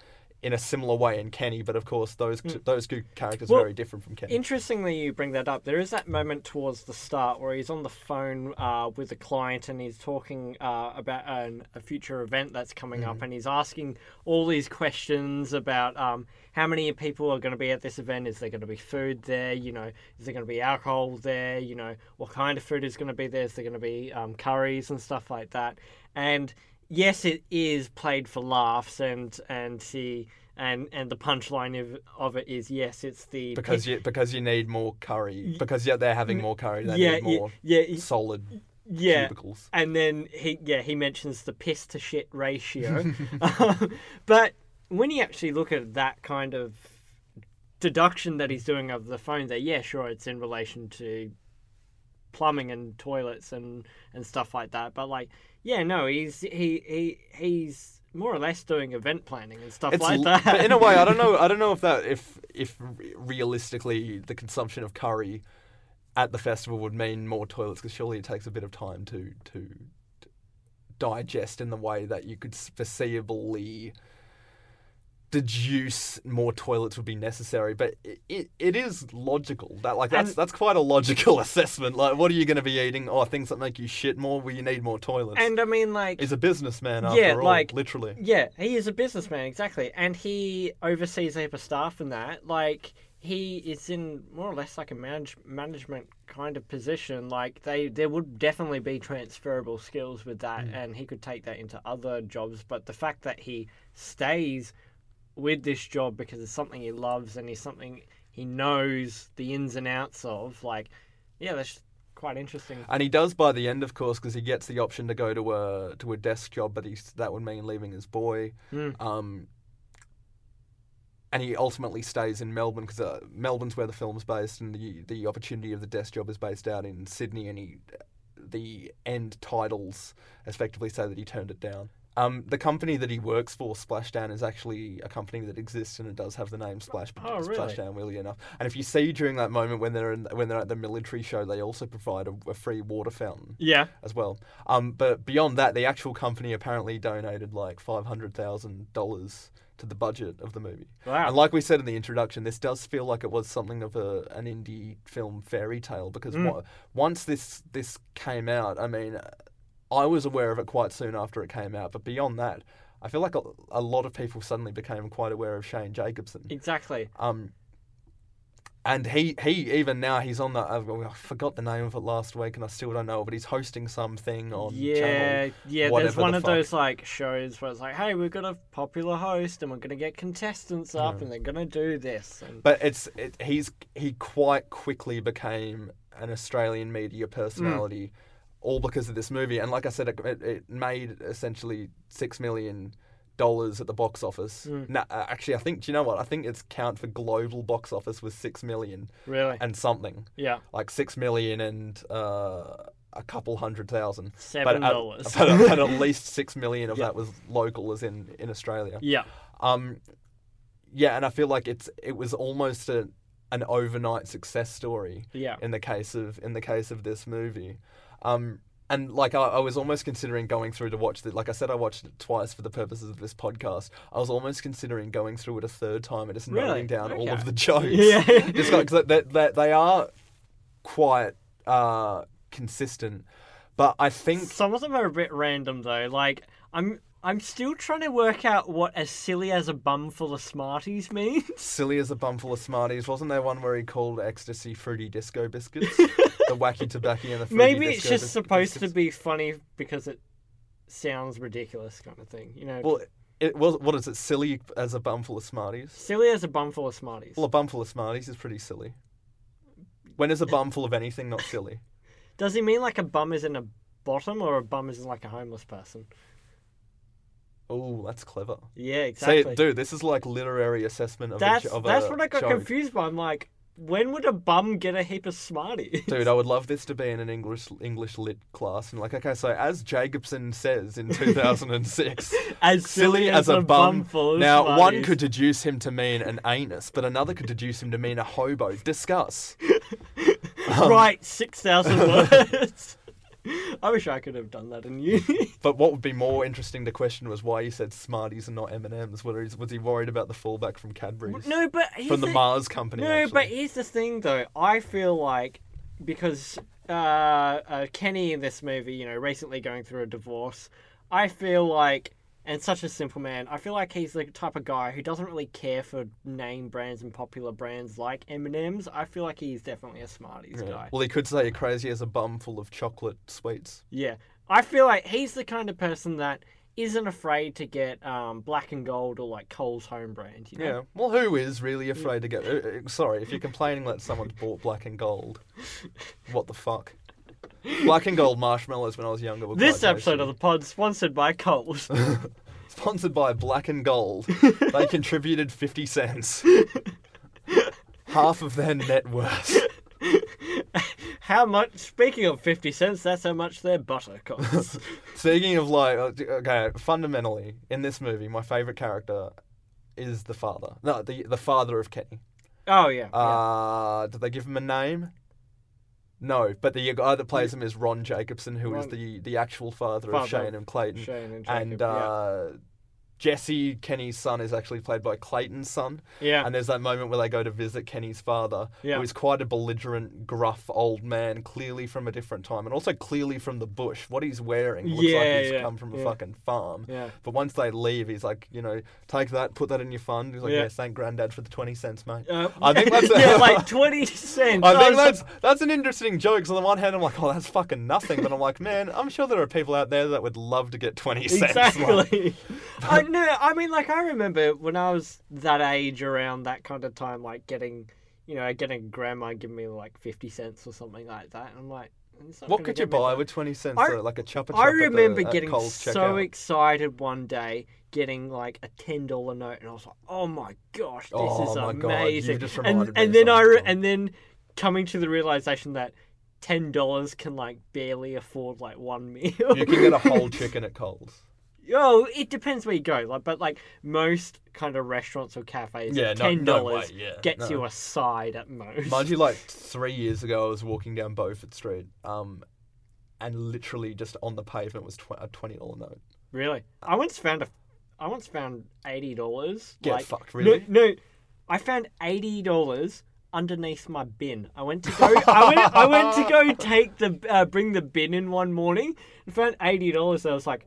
in a similar way in Kenny, but of course those those two characters. Well, are very different from Kenny. Interestingly, you bring that up. There is that moment towards the start where he's on the phone uh, with a client and he's talking uh, about an, a future event that's coming up, and he's asking all these questions about um, how many people are going to be at this event. Is there going to be food there? You know, is there going to be alcohol there? You know, what kind of food is going to be there? Is there going to be um, curries and stuff like that? And yes, it is played for laughs, and and he. And, and the punchline of, of it is yes, it's the because you because you need more curry because yeah they're having more curry they yeah, need more yeah, yeah, solid yeah. cubicles. And then he, yeah, he mentions the piss to shit ratio. Um, but when you actually look at that kind of deduction that he's doing of the phone there, yeah, sure, it's in relation to plumbing and toilets and, and stuff like that. But like, yeah, no, he's he, he he's more or less doing event planning and stuff It's like l- that. but in a way, I don't know. I don't know if that if if realistically the consumption of curry at the festival would mean more toilets because surely it takes a bit of time to to, to digest in the way that you could foreseeably deduce more toilets would be necessary. But it, it, it is logical that like that's And- that's quite a logical assessment. Like, what are you going to be eating? Oh, things that make you shit more. Well, you need more toilets. and I mean, like, He's a businessman after Yeah, all, like- literally. Yeah, he is a businessman, exactly. And he oversees a heap of staff and that. Like, he is in more or less like a manage- management kind of position. Like, they there would definitely be transferable skills with that, mm. and he could take that into other jobs. But the fact that he stays with this job because it's something he loves and he's something he knows the ins and outs of, like, yeah, that's quite interesting. And he does by the end, of course, because he gets the option to go to a to a desk job, but he's that would mean leaving his boy. Mm. Um, and he ultimately stays in Melbourne because uh, Melbourne's where the film's based, and the the opportunity of the desk job is based out in Sydney. And he, the end titles effectively say that he turned it down. Um, the company that he works for, Splashdown, is actually a company that exists and it does have the name Splash Oh, really? Splashdown, weirdly enough. And if you see during that moment when they're in, when they're at the military show, they also provide a, a free water fountain Yeah. as well. Um, but beyond that, the actual company apparently donated like five hundred thousand dollars to the budget of the movie. Wow. And like we said in the introduction, this does feel like it was something of a an indie film fairy tale because Mm. once this this came out, I mean, I was aware of it quite soon after it came out. But beyond that, I feel like a, a lot of people suddenly became quite aware of Shane Jacobson. Exactly. Um, and he, he even now he's on the I've- forgot the name of it last week and I still don't know but he's hosting something on yeah, channel yeah. There's one the of fuck. those like shows where it's like, hey, we've got a popular host and we're gonna get contestants up and they're gonna do this. And but it's it, he's he quite quickly became an Australian media personality all because of this movie and like I said it, it, made essentially six million dollars at the box office no, uh, actually I think do you know what I think its count for global box office was six million really, and something yeah, like six million and uh, a couple hundred thousand. Seven but at, dollars. but, at, at least six million of Yeah. that was local, as in in Australia. yeah, Um, yeah, and I feel like it's it was almost a, an overnight success story yeah. in the case of in the case of this movie. Um, and like I, I was almost considering going through to watch it. Like I said, I watched it twice for the purposes of this podcast. I was almost considering going through it a third time and just Really? noting down all of the jokes. Yeah. just because they, they, they are quite uh, consistent. But I think Some of them are a bit random though. Like I'm, I'm still trying to work out what as silly as a bum full of Smarties means. silly as a bum full of Smarties. Wasn't there one where he called ecstasy fruity disco biscuits? the wacky tobacco and the Maybe it's just supposed to be funny because it sounds ridiculous, kind of thing. You know, Well, it was. What is it? Silly as a bum full of Smarties. silly as a bum full of Smarties. Well, a bum full of Smarties is pretty silly. When is a bum full of anything not silly? Does he mean like a bum is in a bottom or a bum is in like a homeless person? Oh, that's clever. Yeah, exactly. See, dude, this is like literary assessment of that's a, of that's a what I got joke. confused by. I'm like, when would a bum get a heap of Smarties? Dude, I would love this to be in an English English lit class and like, okay, so as Jacobson says in 2006, as silly as a bum. full of Now, one could deduce him to mean an anus, but another could deduce him to mean a hobo. Discuss. Um, write six thousand words. I wish I could have done that in uni. But what would be more interesting to question was why he said Smarties and not M and M's. Whether was he worried about the fallback from Cadbury's no, but from the, the- Mars company? No, actually. but here's the thing, though. I feel like because uh, uh, Kenny in this movie, you know, recently going through a divorce, I feel like, and such a simple man, I feel like he's the type of guy who doesn't really care for name brands and popular brands like M and M's. I feel like he's definitely a Smarties Yeah. guy. Well, he could say you're crazy as a bum full of chocolate sweets. Yeah, I feel like he's the kind of person that isn't afraid to get um, black and gold or like Coles home brand. You know? Yeah. Well, who is really afraid to get? Uh, uh, sorry, if you're complaining that someone's bought black and gold, what the fuck? Black and gold marshmallows when I was younger. Were This quite episode of the pod sponsored by Coles. sponsored by Black and Gold. they contributed fifty cents, half of their net worth. how much? Speaking of fifty cents, that's how much their butter costs. Speaking of like, uh, okay, fundamentally in this movie, my favorite character is the father. No, the the father of Kenny. oh yeah. yeah. Uh, did they give him a name? No, but the guy that plays him is Ron Jacobson, who is Ron- the, the actual father, of Shane and Clayton. Shane and and Jacob, yeah. Uh, Jesse, Kenny's son, is actually played by Clayton's son. Yeah. And there's that moment where they go to visit Kenny's father, Yeah. who is quite a belligerent, gruff old man, clearly from a different time, and also clearly from the bush. What he's wearing looks Yeah, like he's yeah, come from a fucking farm. Yeah. But once they leave, he's like, you know, take that, put that in your fund. He's like, Yeah. yeah, thank Granddad for the 20 cents, mate. Uh, I think that's yeah, like twenty cents. I think that's that's an interesting joke. So on the one hand, I'm like, oh, that's fucking nothing. But I'm like, man, I'm sure there are people out there that would love to get 20 cents. exactly. I no, I mean, like I remember when I was that age, around that kind of time, like getting, you know, getting grandma giving me like fifty cents or something like that, and I'm like, what could you buy that. with 20 cents? I- like a chopper I remember the, getting so checkout. excited one day, getting like a ten dollar note, and I was like, "Oh my gosh, this Oh is God, amazing!" just and and then I re- and then coming to the realization that ten dollars can like barely afford like one meal. You can get a whole chicken at Coles. Oh, it depends where you go. Like, but like most kind of restaurants or cafes, Yeah, no- ten no dollars yeah, gets no. you a side at most. Mind you, like three years ago, I was walking down Beaufort Street, um, and literally just on the pavement was tw- a twenty dollar note. Really? I once found a, I once found eighty dollars. Get like, fucked, really? No, no, I found eighty dollars underneath my bin. I went to go. I went. I went to go take the uh, bring the bin in one morning and found eighty dollars. I was like,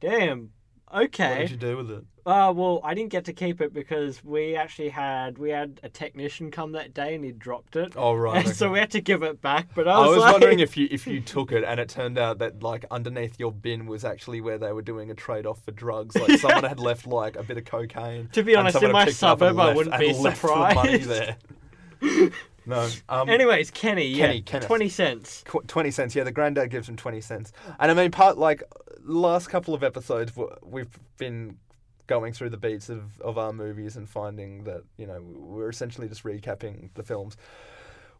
damn. Okay. What did you do with it? Uh, well, I didn't get to keep it because we actually had we had a technician come that day and he dropped it. Oh right. And so we had to give it back. But I I was, was like, wondering if you if you took it and it turned out that like underneath your bin was actually where they were doing a trade off for drugs. Like someone had left like a bit of cocaine. To be honest, in my had picked it up and suburb, I wouldn't be left the money surprised. there. No. Um, Anyways, Kenny, yeah, Kenny, Kenneth. twenty cents. qu- 20 cents. Yeah, the granddad gives him 20 cents. And I mean, part like last couple of episodes, we've been going through the beats of, of our movies and finding that, you know, we're essentially just recapping the films.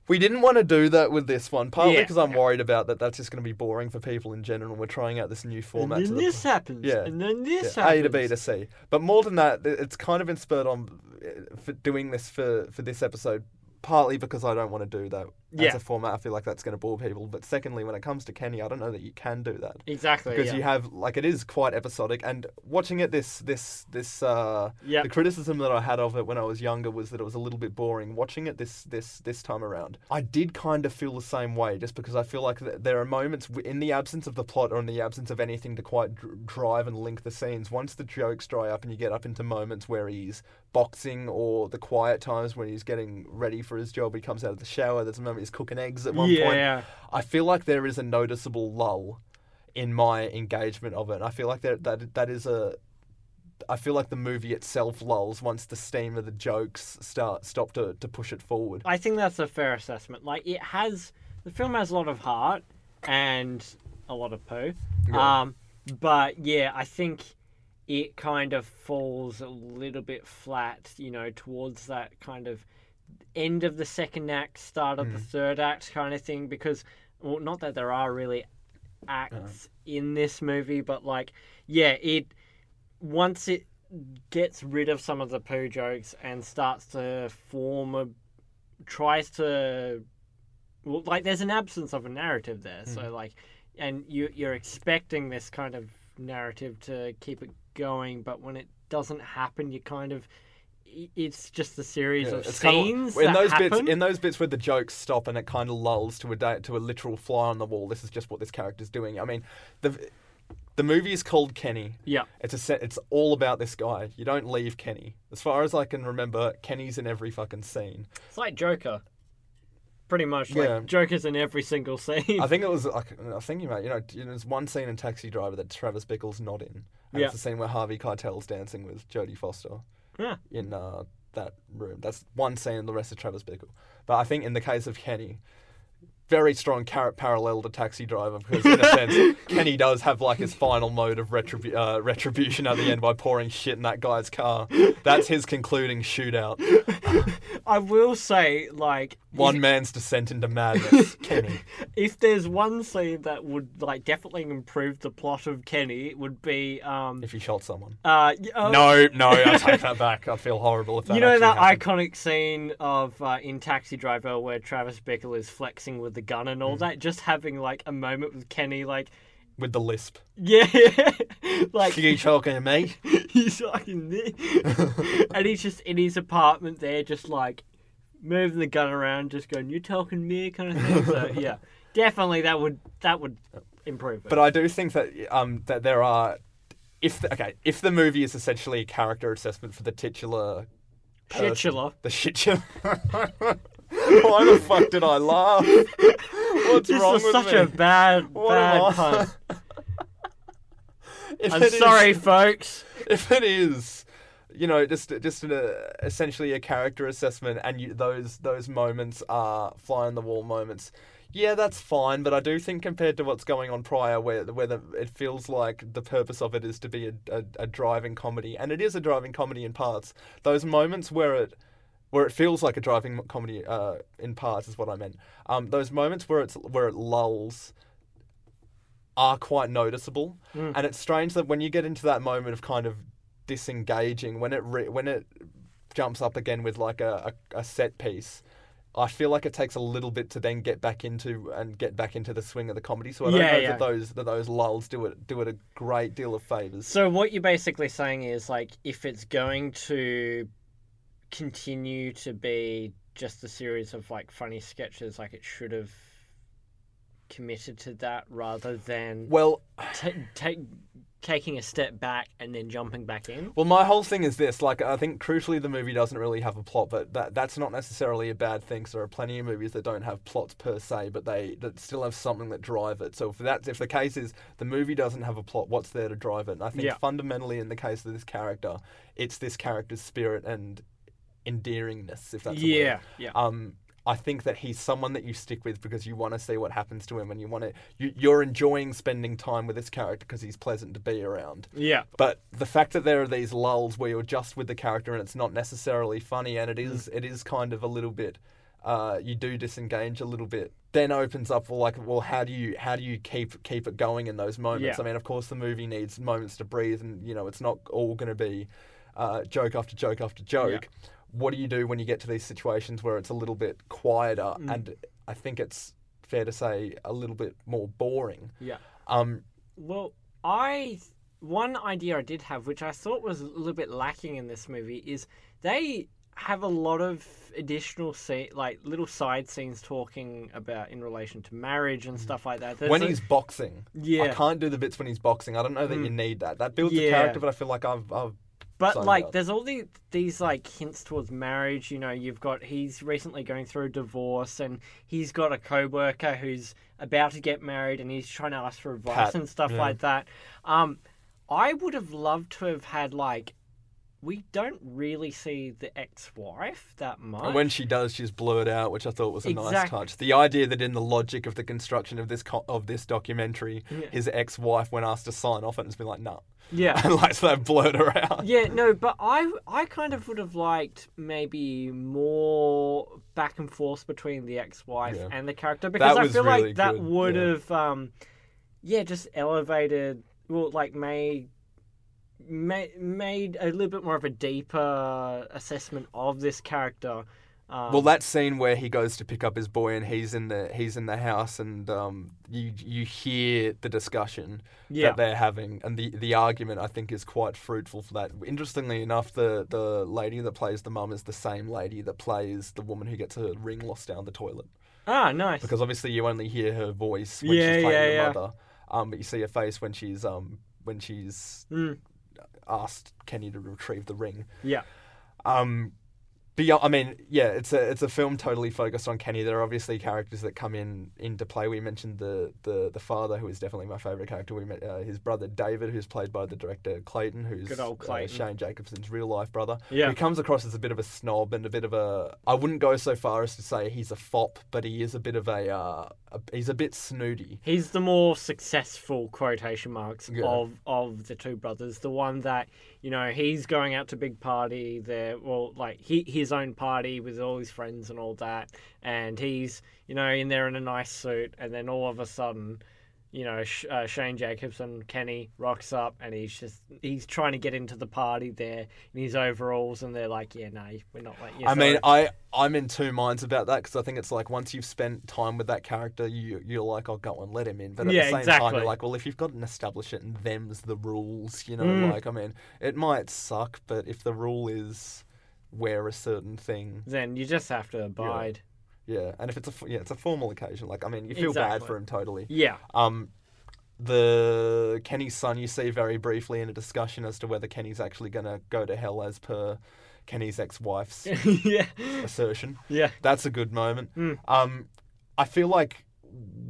We didn't want to do that with this one, partly Yeah. because I'm worried about that that's just going to be boring for people in general. We're trying out this new format. to then the- this happens. Yeah. And then this yeah, happens. A to B to C. But more than that, it's kind of been spurred on uh, for doing this for, for this episode, partly because I don't want to do that as Yeah. a format. I feel like that's going to bore people. But secondly, when it comes to Kenny, I don't know that you can do that. Exactly. Because yeah. you have like it is quite episodic, and watching it this this this uh Yep. the criticism that I had of it when I was younger was that it was a little bit boring. Watching it this this this time around, I did kind of feel the same way, just because I feel like th- there are moments in the absence of the plot or in the absence of anything to quite dr- drive and link the scenes. Once the jokes dry up and you get up into moments where he's boxing or the quiet times when he's getting ready for his job, he comes out of the shower. There's a moment he's cooking eggs at one point. I feel like there is a noticeable lull in my engagement of it. I feel like that that that is a. I feel like the movie itself lulls once the steam of the jokes start stop to, to push it forward. I think that's a fair assessment. Like it has, the film has a lot of heart and a lot of poo. Yeah. Um, but yeah, I think it kind of falls a little bit flat, you know, towards that kind of end of the second act, start of the Mm. third act kind of thing. Because, well, not that there are really acts in this movie, but like, yeah, it once it gets rid of some of the poo jokes and starts to form a tries to well, like there's an absence of a narrative there so like and you you're expecting this kind of narrative to keep it going, but when it doesn't happen, you kind of it's just a series Yeah, of it's kinda- scenes in that those happen. bits in those bits where the jokes stop and it kind of lulls to a da- to a literal fly on the wall. This is just what this character's doing. I mean, the the movie is called Kenny. yeah, It's a set. It's all about this guy. You don't leave Kenny. As far as I can remember, Kenny's in every fucking scene. it's like Joker. Pretty much, Yeah. like Joker's in every single scene. I think it was like I think thinking about you know there's one scene in Taxi Driver that Travis Bickle's not in. And Yeah. It's the scene where Harvey Keitel's dancing with Jodie Foster Yeah. in uh, that room. That's one scene. The rest is Travis Bickle. But I think in the case of Kenny, very strong car- parallel to Taxi Driver because in a sense Kenny does have like his final mode of retribu- uh, retribution at the end by pouring shit in that guy's car. That's his concluding shootout. I will say, like, One if, man's descent into madness. Kenny. if there's one scene that would like definitely improve the plot of Kenny, it would be um If he shot someone. uh uh, No, no, I take that back. I feel horrible if that. you know that happened. iconic scene of uh, in Taxi Driver where Travis Bickle is flexing with the gun and all Mm. that, just having like a moment with Kenny, like with the lisp. yeah, like You talking to me? he's fucking there, and he's just in his apartment there, just like moving the gun around, just going, "You talking me?" kind of thing. So yeah, definitely that would that would improve it. But I do think that um that there are, if the, okay, if the movie is essentially a character assessment for the titular. person- Shitula. The shitula. Why the fuck did I laugh? What's This wrong with such me? a bad, What bad pun. I'm it is- sorry, folks. if it is you know just just an, uh, essentially a character assessment and you, those those moments are fly on the wall moments. Yeah that's fine but i do think compared to what's going on prior where where the, it feels like the purpose of it is to be a, a, a driving comedy and it is a driving comedy in parts those moments where it where it feels like a driving comedy uh, in parts is what I meant. Um, those moments where it's where it lulls are quite noticeable, and it's strange that when you get into that moment of kind of disengaging, when it re- when it jumps up again with like a, a, a set piece. I feel like it takes a little bit to then get back into and get back into the swing of the comedy. So I don't Yeah, know yeah. that those that those lulls do it do it a great deal of favors. So what you're basically saying is like if it's going to continue to be just a series of like funny sketches, like it should have committed to that rather than Well, take taking a step back and then jumping back in. Well, my whole thing is this: like, I think crucially, the movie doesn't really have a plot, but that that's not necessarily a bad thing. 'cause there are plenty of movies that don't have plots per se, but they that still have something that drive it. So if that's if the case is the movie doesn't have a plot, what's there to drive it? And I think Yeah. fundamentally, in the case of this character, it's this character's spirit and endearingness, if that's a word. Yeah, yeah. Um, I think that he's someone that you stick with because you want to see what happens to him, and you want to you, you're enjoying spending time with this character because he's pleasant to be around. Yeah. But the fact that there are these lulls where you're just with the character and it's not necessarily funny and it Mm. is it is kind of a little bit uh, you do disengage a little bit then opens up for like well how do you how do you keep keep it going in those moments Yeah. i mean of course the movie needs moments to breathe and you know it's not all going to be uh, joke after joke after joke what do you do when you get to these situations where it's a little bit quieter Mm. and i think it's fair to say a little bit more boring Yeah. um Well, I one idea I did have, which I thought was a little bit lacking in this movie, is they have a lot of additional scene, like little side scenes talking about in relation to marriage and stuff like that. There's Mm. when a- he's boxing. Yeah, I can't do the bits when he's boxing. I don't know that you need that. That builds a Yeah. character, but I feel like I've, I've But like, there's all these these like hints towards marriage. You know, you've got he's recently going through a divorce, and he's got a co-worker who's about to get married, and he's trying to ask for advice Pat, and stuff yeah. like that. Um, I would have loved to have had like. We don't really see the ex-wife that much. And when she does, she's blurred out, which I thought was a nice touch. The idea that in the logic of the construction of this co- of this documentary, his ex-wife, when asked to sign off it, has been like, "No," yeah, and like so they've blurred her out. Yeah, no, but I I kind of would have liked maybe more back and forth between the ex-wife Yeah. and the character because I feel really like that good, would yeah. have um yeah, just elevated well like made made made a little bit more of a deeper assessment of this character Um, Well, that scene where he goes to pick up his boy and he's in the he's in the house and um, you you hear the discussion Yeah. that they're having and the, the argument I think is quite fruitful for that. Interestingly enough, the the lady that plays the mum is the same lady that plays the woman who gets her ring lost down the toilet ah, nice. because obviously you only hear her voice when Yeah, she's playing yeah, the yeah. mother, um, but you see her face when she's um when she's Mm, asked Kenny to retrieve the ring. yeah. Um, beyond, I mean, yeah, it's a it's a film totally focused on Kenny. There are obviously characters that come in into play. We mentioned the the, the father, who is definitely my favorite character. We met uh, his brother David, who's played by the director Clayton, who's Good old Clayton. Uh, Shane Jacobson's real life brother. Yeah. he comes across as a bit of a snob and a bit of a. I wouldn't go so far as to say he's a fop, but he is a bit of a. Uh, a he's a bit snooty. He's the more successful quotation marks Yeah. of of the two brothers. The one that you know he's going out to big party there, well, like he his own party with all his friends and all that, and he's you know in there in a nice suit, and then all of a sudden. You know, Sh- uh, Shane Jacobson, Kenny rocks up, and he's just he's trying to get into the party there in his overalls, and they're like, "Yeah, no, we're not letting you." I mean. I I'm in two minds about that because I think it's like once you've spent time with that character, you you're like, I'll go and let him in. But at Yeah, the same time, you're like, well, if you've got an establish it and them's the rules, you know, Mm. like I mean, it might suck, but if the rule is wear a certain thing, then you just have to abide. yeah, and if it's a yeah, it's a formal occasion. Like I mean, you feel bad Exactly. for him totally. Yeah, Um, the Kenny's son you see very briefly in a discussion as to whether Kenny's actually going to go to hell as per Kenny's ex-wife's yeah, assertion. yeah. That's a good moment. Mm. Um, I feel like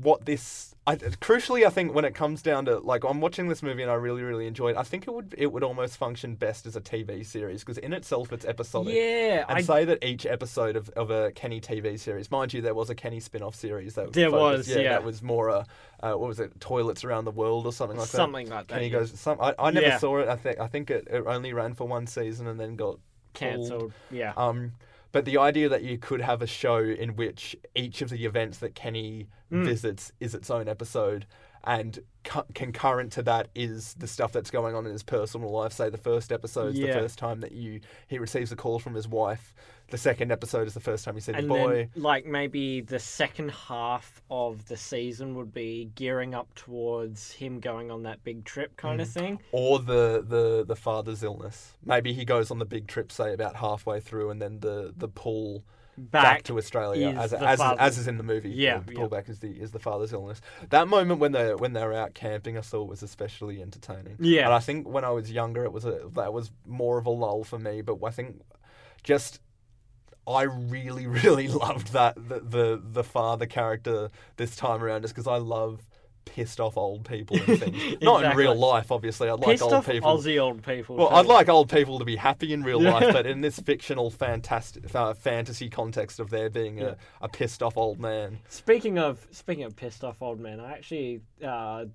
what this, I, crucially, I think when it comes down to like, I'm watching this movie and I really, really enjoyed it. I think it would, it would almost function best as a TV series because in itself it's episodic. Yeah, And I say that each episode of, of a Kenny TV series, mind you, there was a Kenny spin-off series that There focused- was, yeah. that was more a, uh, what was it, toilets around the world or something like that. something like that. Kenny yeah. goes, some, I, I never Yeah. saw it. I think, I think it, it only ran for one season and then got cancelled. Yeah, Um, but the idea that you could have a show in which each of the events that Kenny Hmm. visits is its own episode, and co- concurrent to that is the stuff that's going on in his personal life. Say the first episode is Yeah. the first time that you he receives a call from his wife. The second episode is the first time he sees the boy. then like maybe the second half of the season would be gearing up towards him going on that big trip kind of Mm. thing. or the, the, the father's illness. Maybe he goes on the big trip, say about halfway through, and then the, the pull back, Back, to Australia, is as as, as is in the movie. Yeah, the yeah. pullback is the is the father's illness. That moment when they when they're out camping, I thought was especially entertaining. Yeah. and I think when I was younger, it was a that was more of a lull for me. But I think just. I really, really loved that the the, the father character this time around, just because I love pissed off old people and things. Not in real life, obviously. I'd like Pissed old off people. Aussie old people. Well, too. I'd like old people to be happy in real life, but in this fictional, fantastic uh, fantasy context of there being Yeah. a, a pissed off old man. Speaking of speaking of pissed off old men, I actually uh,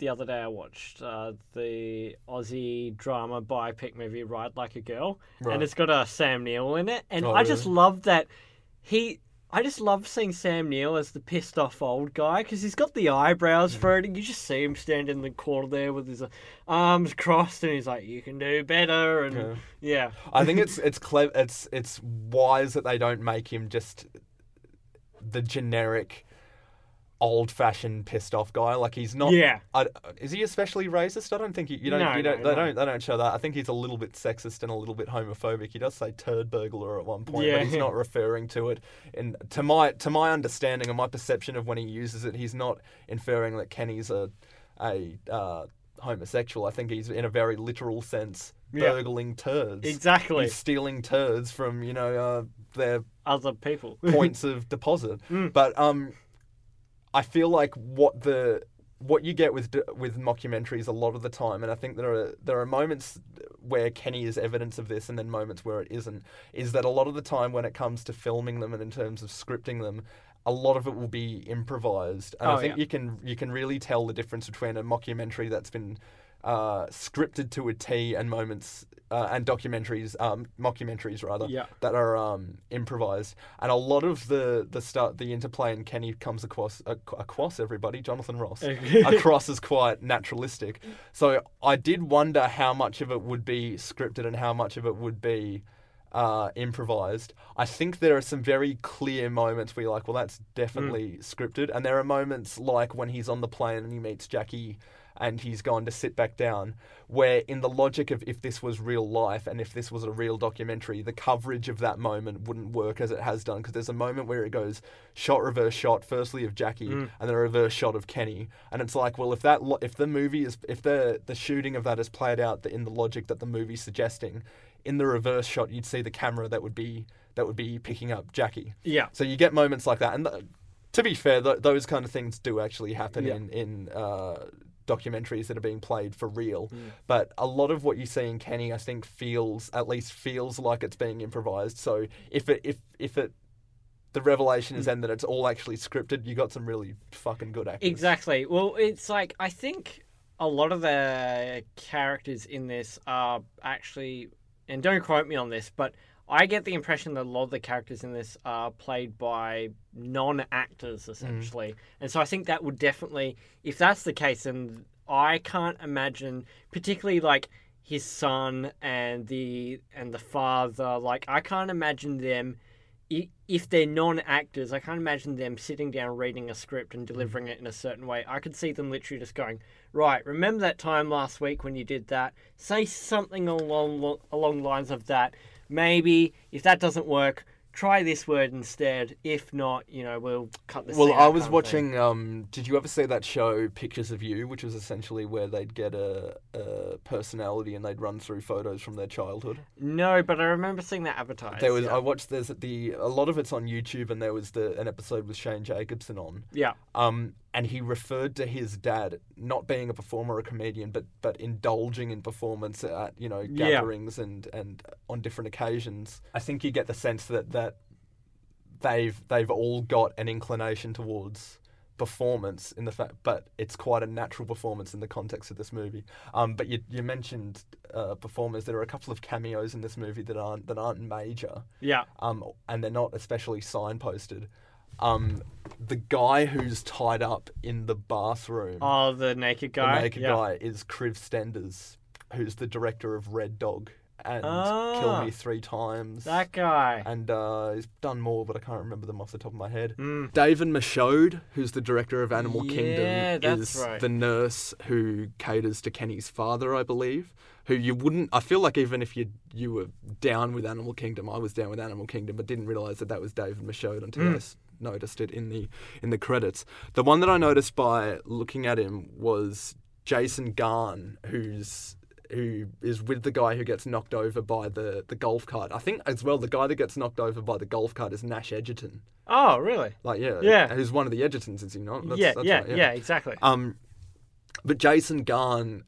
the other day I watched uh, the Aussie drama biopic movie Ride Like a Girl, Right. and it's got a Sam Neill in it, and Oh, I just love that he. I just love seeing Sam Neill as the pissed off old guy because he's got the eyebrows for it, and you just see him standing in the corner there with his uh, arms crossed, and he's like, "You can do better," and Yeah. yeah, I think it's it's clever. It's it's wise that they don't make him just the generic, old-fashioned pissed off guy. Like he's not. Yeah. I, is he especially racist? I don't think he, you don't. No, you don't. no, they no. don't. They don't show that. I think he's a little bit sexist and a little bit homophobic. He does say turd burglar at one point, Yeah. but he's not referring to it. And to my to my understanding and my perception of when he uses it, he's not inferring that Kenny's a a uh, homosexual. I think he's in a very literal sense Yeah. burgling turds. exactly. He's stealing turds from you know uh, their Other people. points of deposit. Mm. But um, I feel like what the what you get with with mockumentaries a lot of the time, and I think there are there are moments where Kenny is evidence of this, and then moments where it isn't. Is that a lot of the time when it comes to filming them and in terms of scripting them. A lot of it will be improvised, and Oh, I think yeah. you can you can really tell the difference between a mockumentary that's been uh, scripted to a T and moments uh, and documentaries, um, mockumentaries rather, Yeah. that are um, improvised. And a lot of the the start, the interplay in Kenny comes across ac- across everybody, Jonathan Ross, across is quite naturalistic. So I did wonder how much of it would be scripted and how much of it would be uh, improvised. I think there are some very clear moments where you're like, well, that's definitely scripted. And there are moments like when he's on the plane and he meets Jackie and he's gone to sit back down, where in the logic of if this was real life and if this was a real documentary, the coverage of that moment wouldn't work as it has done. Because there's a moment where it goes shot, reverse shot, firstly of Jackie and then a reverse shot of Kenny. And it's like, well, if that, lo- if the movie is, if the, the shooting of that is played out in the logic that the movie's suggesting, in the reverse shot, you'd see the camera that would be that would be picking up Jackie. Yeah. So you get moments like that, and th- to be fair, th- those kind of things do actually happen Yeah. in in uh, documentaries that are being played for real. Mm. But a lot of what you see in Kenny, I think, feels at least feels like it's being improvised. So if it if if it the revelation Mm. is then that it's all actually scripted, you got some really fucking good actors. Exactly. Well, it's like I think a lot of the characters in this are actually, and don't quote me on this, but I get the impression that a lot of the characters in this are played by non-actors mm. essentially, and so I think that would definitely, if that's the case, and I can't imagine, particularly like his son and the and the father, like I can't imagine them if they're non-actors, I can't imagine them sitting down reading a script and mm. delivering it in a certain way. I could see them literally just going, "Right, remember that time last week when you did that? Say something along along lines of that. Maybe if that doesn't work, try this word instead. If not, you know, we'll cut this." Well, I was kind of thing. watching. Um, did you ever see that show, Pictures of You, which was essentially where they'd get a, a personality and they'd run through photos from their childhood? No, but I remember seeing that advertised. There was. yeah. I watched. There's the a lot of it's on YouTube, and there was the an episode with Shane Jacobson on. yeah. Um, and he referred to his dad not being a performer or a comedian, but but indulging in performance at you know Yeah. gatherings and and on different occasions. I think you get the sense that that they've they've all got an inclination towards performance in the fact, but it's quite a natural performance in the context of this movie. Um, but you you mentioned uh, performers. There are a couple of cameos in this movie that aren't that aren't major Yeah. um, and they're not especially signposted. Um, the guy who's tied up in the bathroom, Oh, the naked guy. the naked yeah. guy, is Kriv Stenders, who's the director of Red Dog and Kill Ah. Me Three Times. That guy. and uh, he's done more, but I can't remember them off the top of my head. Mm. David Michôd, who's the director of Animal Yeah, Kingdom, is right. the nurse who caters to Kenny's father, I believe. Who you wouldn't? I feel like even if you you were down with Animal Kingdom, I was down with Animal Kingdom, but didn't realize that that was David Michôd until Mm. I noticed it in the in the credits. The one that I noticed by looking at him was Jason Gann, who's who is with the guy who gets knocked over by the, the golf cart. I think as well the guy that gets knocked over by the golf cart is Nash Edgerton. Oh, really? Like yeah, Yeah. who's one of the Edgertons, is he not? That's- yeah, that's yeah, right, yeah, exactly. Um, but Jason Gann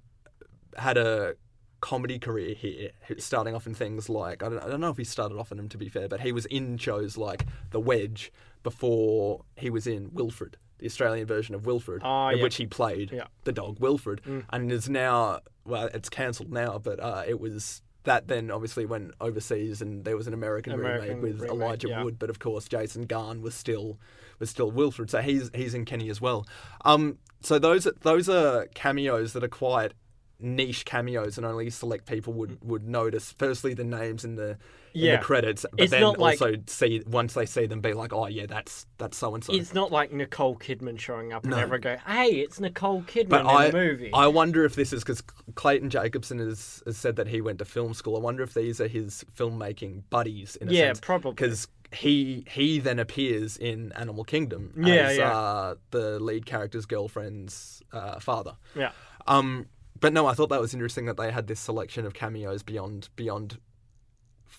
had a comedy career here, starting off in things like I don't, I don't know if he started off in them to be fair, but he was in shows like The Wedge before he was in Wilfred, the Australian version of Wilfred, Oh, in yeah. which he played Yeah. the dog Wilfred, Mm. and is now well, it's cancelled now, but uh, it was. That then obviously went overseas, and there was an American, American remake with remake, Elijah yeah. Wood, but of course Jason Gann was still was still Wilfred, so he's he's in Kenny as well. Um, so those those are cameos that are quite niche cameos, and only select people would would notice. Firstly, the names in the in Yeah. the credits, but It's then not like- also see once they see them, be like, oh yeah, that's that's so and so. It's not like Nicole Kidman showing up and No. everyone go, "Hey, it's Nicole Kidman But in I, the movie." I wonder if this is because Clayton Jacobson has, has said that he went to film school. I wonder if these are his filmmaking buddies in a Yeah, sense. probably. Because he he then appears in Animal Kingdom Yeah, as yeah. Uh, the lead character's girlfriend's uh, father. yeah, Um, but no, I thought that was interesting that they had this selection of cameos beyond beyond,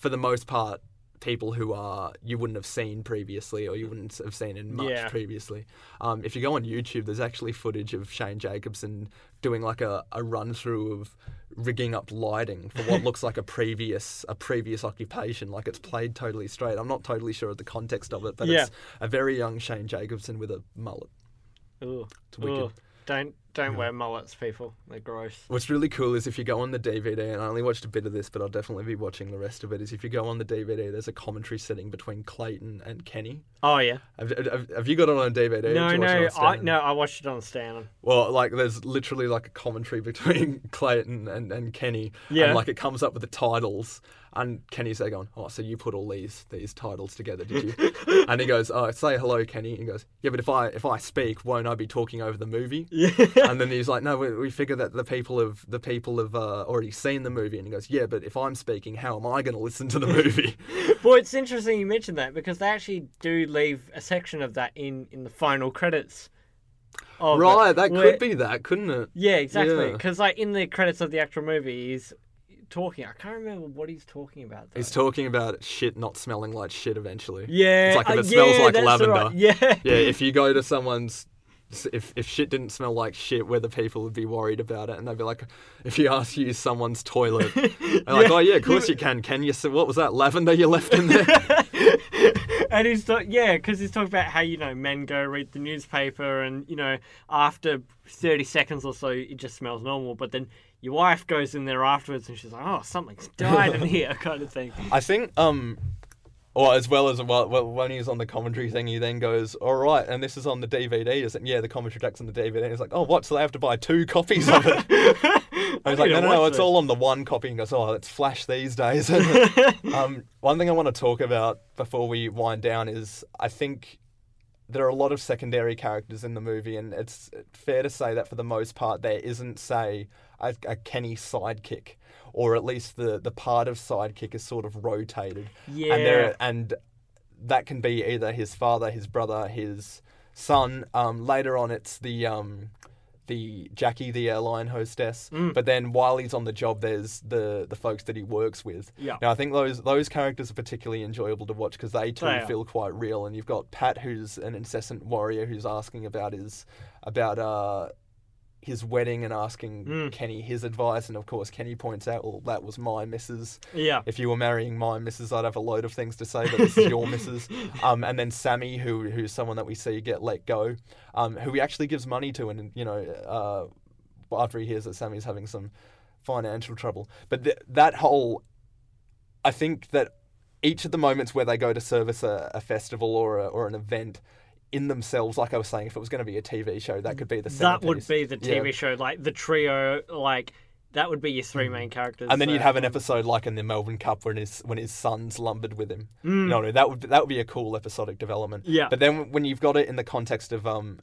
for the most part, people who are you wouldn't have seen previously or you wouldn't have seen in much Yeah. previously. Um, if you go on YouTube, there's actually footage of Shane Jacobson doing like a, a run through of rigging up lighting for what looks like a previous a previous occupation. Like it's played totally straight. I'm not totally sure of the context of it, but Yeah. it's a very young Shane Jacobson with a mullet. Ooh, It's wicked. Ooh. Don't Don't wear mullets, people. They're gross. What's really cool is if you go on the DVD, and I only watched a bit of this, but I'll definitely be watching the rest of it. Is if you go on the DVD, there's a commentary setting between Clayton and Kenny. Oh yeah. Have, have, have you got it on DVD? No, you watch it no, I no, I watched it on Stan. Well, like there's literally like a commentary between Clayton and, and Kenny. Yeah. And like it comes up with the titles and Kenny's there going, Oh, so you put all these these titles together, did you? and he goes, Oh, say hello, Kenny. And he goes, Yeah, but if I if I speak, won't I be talking over the movie? Yeah. and then he's like, No, we, we figure that the people have the people have uh, already seen the movie and he goes, Yeah, but if I'm speaking, how am I gonna listen to the movie? well, it's interesting you mentioned that because they actually do leave a section of that in in the final credits. it, right, that where- could be that, couldn't it? Yeah, exactly. Yeah. Because like in the credits of the actual movie, he's talking. I can't remember what he's talking about. Though. He's talking about shit not smelling like shit eventually. Yeah, It's like if uh, it smells yeah, like lavender. right. Yeah. Yeah, if you go to someone's, if if shit didn't smell like shit, whether people would be worried about it, and they'd be like, if you ask you use someone's toilet, they're like, oh yeah, of course you can. Can you? So what was that lavender you left in there? and he's talk- yeah, because he's talking about how you know men go read the newspaper, and you know after thirty seconds or so, it just smells normal. But then your wife goes in there afterwards, and she's like, "Oh, something's died in here," kind of thing. I think um. Or as well as well, when he's on the commentary thing, he then goes, "All right," and this is on the DVD. Is it? Yeah, the commentary track's on the DVD. And He's like, "Oh, what? So they have to buy two copies of it?" I was like, no, no, no, it's this." all on the one copy. And goes, oh, it's flash these days. um, one thing I want to talk about before we wind down is I think there are a lot of secondary characters in the movie, and it's fair to say that for the most part, there isn't, say, a, a Kenny sidekick, or at least the, the part of sidekick is sort of rotated. And, Yeah. there, and that can be either his father, his brother, his son. Um, later on, it's the um, the Jackie, the airline hostess. Mm. But then while he's on the job, there's the the folks that he works with. Yeah. Now I think those those characters are particularly enjoyable to watch because they too They feel quite real. And you've got Pat, who's an incessant warrior, who's asking about his about uh his wedding and asking Mm. Kenny his advice. And of course, Kenny points out, well, that was my missus Yeah. if you were marrying my missus, I'd have a load of things to say, but this is your missus. Um, and then Sammy, who who's someone that we see get let go, um, who he actually gives money to, and you know, uh, after he hears that Sammy's having some financial trouble. But th- that whole, I think that each of the moments where they go to service a, a festival or a, or an event. In themselves, like I was saying, if it was going to be a TV show, that could be the That would be the Yeah. TV show, like the trio, like that would be your three main characters. And then you'd uh, have an um, episode like in the Melbourne Cup when his when his son's lumbered with him. Mm. No, no, that would that would be a cool episodic development. Yeah. But then when you've got it in the context of um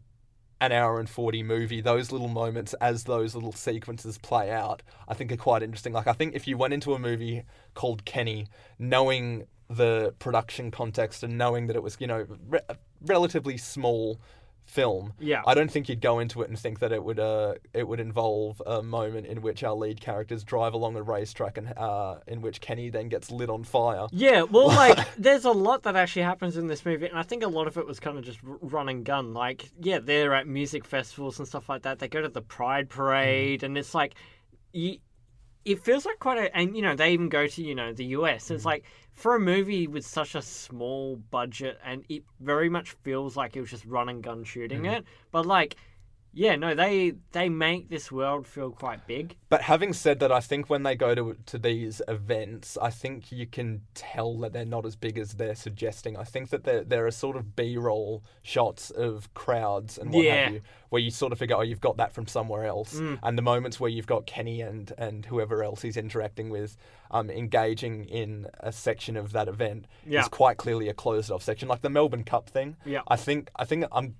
an hour and 40 movie, those little moments as those little sequences play out, I think are quite interesting. Like I think if you went into a movie called Kenny knowing the production context and knowing that it was, you know, re- a relatively small film, Yeah. I don't think you'd go into it and think that it would uh it would involve a moment in which our lead characters drive along a racetrack and uh in which Kenny then gets lit on fire. Yeah, well, like, there's a lot that actually happens in this movie, and I think a lot of it was kind of just run and gun. Like, yeah, they're at music festivals and stuff like that. They go to the Pride Parade, and it's like, you, it feels like quite a, and you know, they even go to you know the US. It's mm-hmm. like for a movie with such a small budget, and it very much feels like it was just run and gun shooting mm-hmm. it. But like, yeah, no, they they make this world feel quite big. But having said that, I think when they go to to these events, I think you can tell that they're not as big as they're suggesting. I think that there there are sort of B roll shots of crowds and what Yeah. have you, where you sort of figure, oh, you've got that from somewhere else. Mm. And the moments where you've got Kenny and and whoever else he's interacting with, um, engaging in a section of that event Yeah. is quite clearly a closed off section, like the Melbourne Cup thing. Yeah. I think I think I'm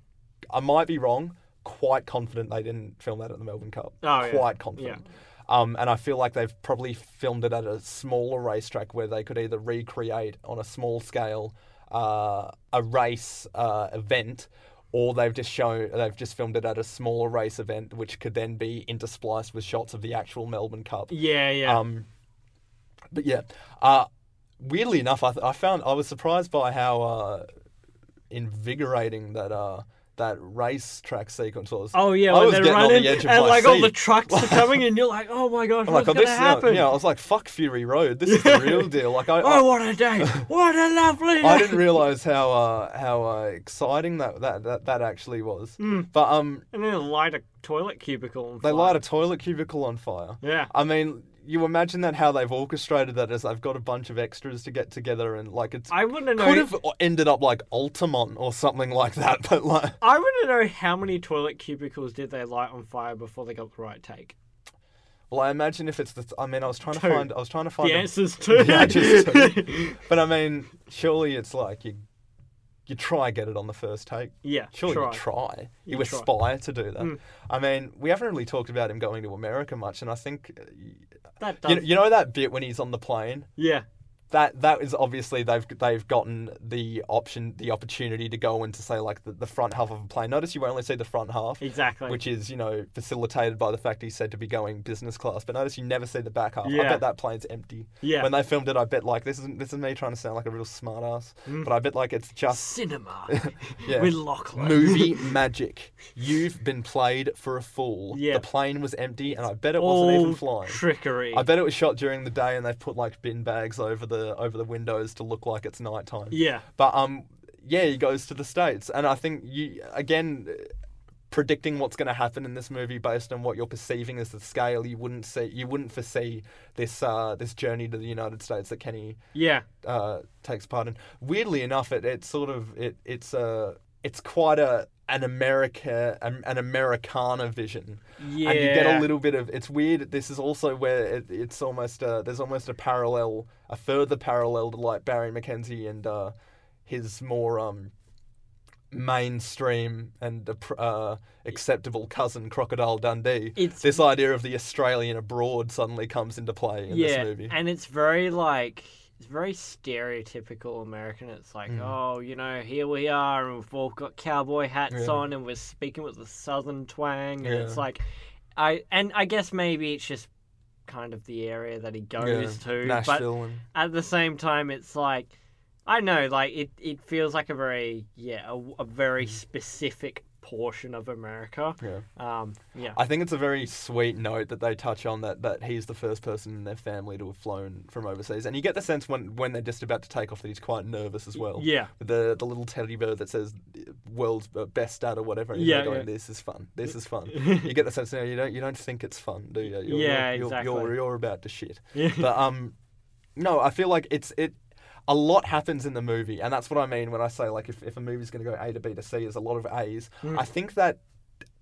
I might be wrong. Quite confident they didn't film that at the Melbourne Cup. Oh, yeah. Quite confident. Um, and I feel like they've probably filmed it at a smaller racetrack where they could either recreate on a small scale uh, a race uh, event, or they've just shown they've just filmed it at a smaller race event, which could then be interspliced with shots of the actual Melbourne Cup. Yeah, yeah. Um, but yeah, uh, weirdly enough, I, th- I found I was surprised by how uh, invigorating that uh, that race track sequence was. Oh yeah, I was they're running the edge of and like all the trucks are coming, and you're like, oh my gosh, I'm like, what's oh, gonna this, happen? yeah, I was like, fuck Fury Road. This is the real deal. Like, I, Oh, what a day! What a lovely day! I didn't realize how uh, how uh, exciting that, that that that actually was. Hmm. But um, And then light a toilet cubicle. On they fire. light a toilet cubicle on fire. Yeah. I mean, you imagine that how they've orchestrated that as they've got a bunch of extras to get together and like it's I to know. could have ended up like Altamont or something like that, but like I want to know how many toilet cubicles did they light on fire before they got the right take. well, I imagine if it's the I mean, I was trying to Two. find I was trying to find The a- answer's two. Yeah, two. but I mean, surely it's like you you try get it on the first take. yeah, Surely try. you try. You, You try. aspire to do that. Mm. I mean, we haven't really talked about him going to America much, and I think uh, That does. you, you know that bit when he's on the plane. yeah. That that is obviously they've they've gotten the option the opportunity to go into say like the, the front half of a plane. Notice you only see the front half, Exactly. which is you know facilitated by the fact he's said to be going business class. But notice you never see the back half. I bet that plane's empty. Yeah. When they filmed it, I bet like this is this is me trying to sound like a real smart ass, mm. but I bet like it's just Cinema yeah. with Lachlan. movie magic. You've been played for a fool. Yeah. The plane was empty, and I bet it wasn't even flying. trickery. I bet it was shot during the day, and they've put like bin bags over the over the windows to look like it's nighttime. Yeah. But um, yeah, he goes to the states, and I think you again. uh, Predicting what's going to happen in this movie based on what you're perceiving as the scale, you wouldn't see, you wouldn't foresee this uh, this journey to the United States that Kenny Yeah. uh, takes part in. Weirdly enough, it it's sort of it it's a it's quite a an America an, an Americana vision, Yeah. and you get a little bit of it's weird. This is also where it, it's almost uh, there's almost a parallel, a further parallel to like Barry McKenzie and uh, his more um mainstream and uh, acceptable cousin Crocodile Dundee. It's- this idea of the Australian abroad suddenly comes into play in yeah, this movie. and it's very like it's very stereotypical American. It's like, Mm. oh, you know, here we are, and we've all got cowboy hats Yeah. on, and we're speaking with the southern twang, and it's like, I and I guess maybe it's just kind of the area that he goes to, but and at the same time, it's like. I know, like it, it feels like a very yeah, a, a very specific portion of America. yeah. Um, yeah, I think it's a very sweet note that they touch on that that he's the first person in their family to have flown from overseas, and you get the sense when when they're just about to take off that he's quite nervous as well. yeah, the the little teddy bear that says "world's best dad" or whatever. And Yeah, going, yeah. This is fun. This is fun. you get the sense now you don't you don't think it's fun, do you? You're, Yeah, you're, exactly. You're, you're about to shit. But um, no, I feel like it's it. A lot happens in the movie, and that's what I mean when I say like if, if a movie's going to go A to B to C, there's a lot of A's. Hmm. I think that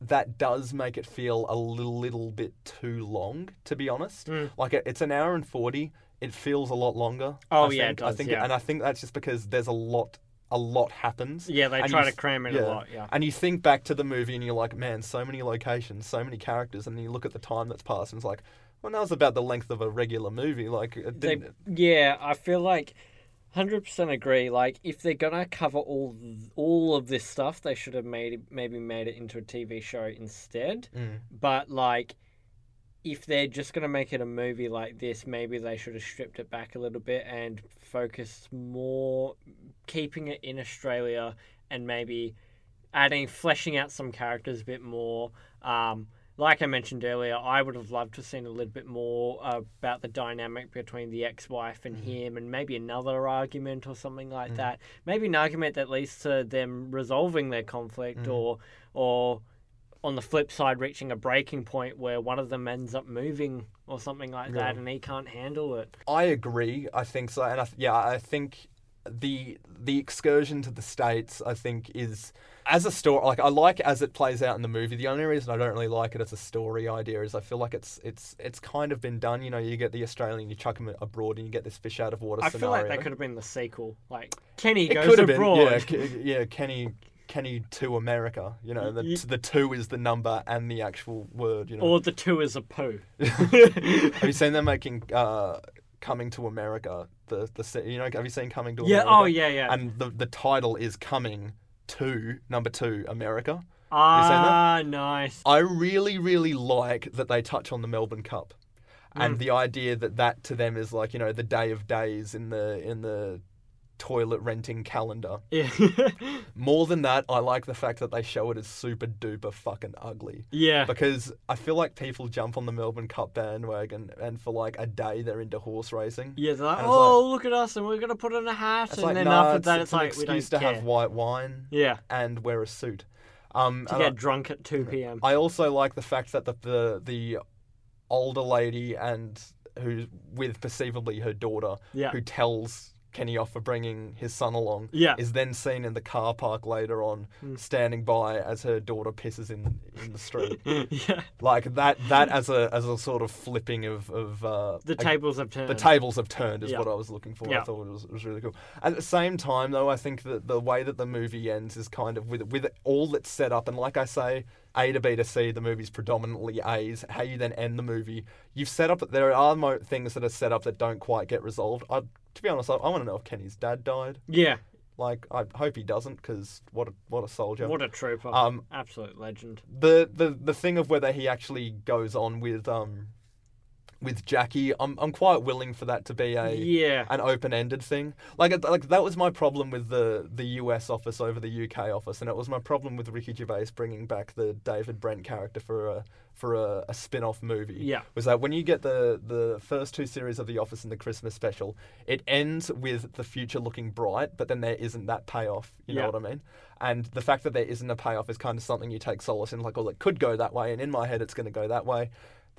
that does make it feel a little, little bit too long, to be honest. Mm. Like it, it's an hour and forty. It feels a lot longer. Oh, I yeah, it think. I think, yeah. and I think that's just because there's a lot, a lot happens. yeah. They try you to cram in a lot. Yeah. And you think back to the movie and you're like, man, so many locations, so many characters, and then you look at the time that's passed and it's like, well, that was about the length of a regular movie. Like, it They, yeah, I feel like hundred percent agree. Like if they're gonna cover all all of this stuff, they should have made it, maybe made it into a TV show instead. Mm. But like, if they're just gonna make it a movie like this, maybe they should have stripped it back a little bit and focused more, keeping it in Australia and maybe adding fleshing out some characters a bit more. Um, like I mentioned earlier, I would have loved to have seen a little bit more about the dynamic between the ex-wife and mm. him, and maybe another argument or something like mm. that. Maybe an argument that leads to them resolving their conflict, mm. or or on the flip side, reaching a breaking point where one of them ends up moving or something like that, and he can't handle it. I agree. I think so, and I, th- yeah, I think the the excursion to the states, I think, is as a story. Like I like as it plays out in the movie. The only reason I don't really like it as a story idea is I feel like it's it's it's kind of been done. You know, you get the Australian, you chuck him abroad, and you get this fish out of water I feel scenario. like that could have been the sequel. Like Kenny it goes could have abroad. been, yeah, yeah, Kenny. Kenny to America, you know, the, the two is the number and the actual word, you know. Or the two is a poo. Have you seen them making uh, "Coming to America"? The the you know have you seen "Coming to Yeah, oh, yeah, yeah. And the the title is "Coming to Number Two America." Ah, nice. I really really like that they touch on the Melbourne Cup, and Mm. the idea that that to them is like you know the day of days in the in the toilet renting calendar. Yeah. More than that, I like the fact that they show it as super duper fucking ugly. yeah. Because I feel like people jump on the Melbourne Cup bandwagon and for like a day they're into horse racing. Yeah, they're like, oh, look at us, and we're gonna put on a hat, and like, then nah, after it's, that, it's it's, an like we don't excuse to care. have white wine Yeah, and wear a suit. Um, to and I- get drunk at two p.m. I also like the fact that the the, the older lady and who's with perceivably her daughter, Yeah. who tells Kenny off for bringing his son along, Yeah. Is then seen in the car park later on, standing by as her daughter pisses in in the street. yeah, like that that as a as a sort of flipping of of uh, the tables have turned. the tables have turned is Yeah. what I was looking for. Yeah. I thought it was, it was really cool. At the same time, though, I think that the way that the movie ends is kind of with with all that's set up, and like I say, A to B to C, the movie's predominantly A's. How you then end the movie, you've set up. There are mo- things that are set up that don't quite get resolved. I, to be honest, I, I want to know if Kenny's dad died. yeah, Like, I hope he doesn't, because what a what a soldier. what a trooper! Um, Absolute legend. the the the thing of whether he actually goes on with um with Jackie, I'm I'm quite willing for that to be a Yeah. an open ended thing. Like like that was my problem with the the US office over the UK office, and it was my problem with Ricky Gervais bringing back the David Brent character for a for a, a spin off movie. Yeah. was that when you get the the first two series of The Office and the Christmas special, it ends with the future looking bright, but then there isn't that payoff. You Yeah. know what I mean? And the fact that there isn't a payoff is kind of something you take solace in. Like, oh, it could go that way, and in my head, it's going to go that way.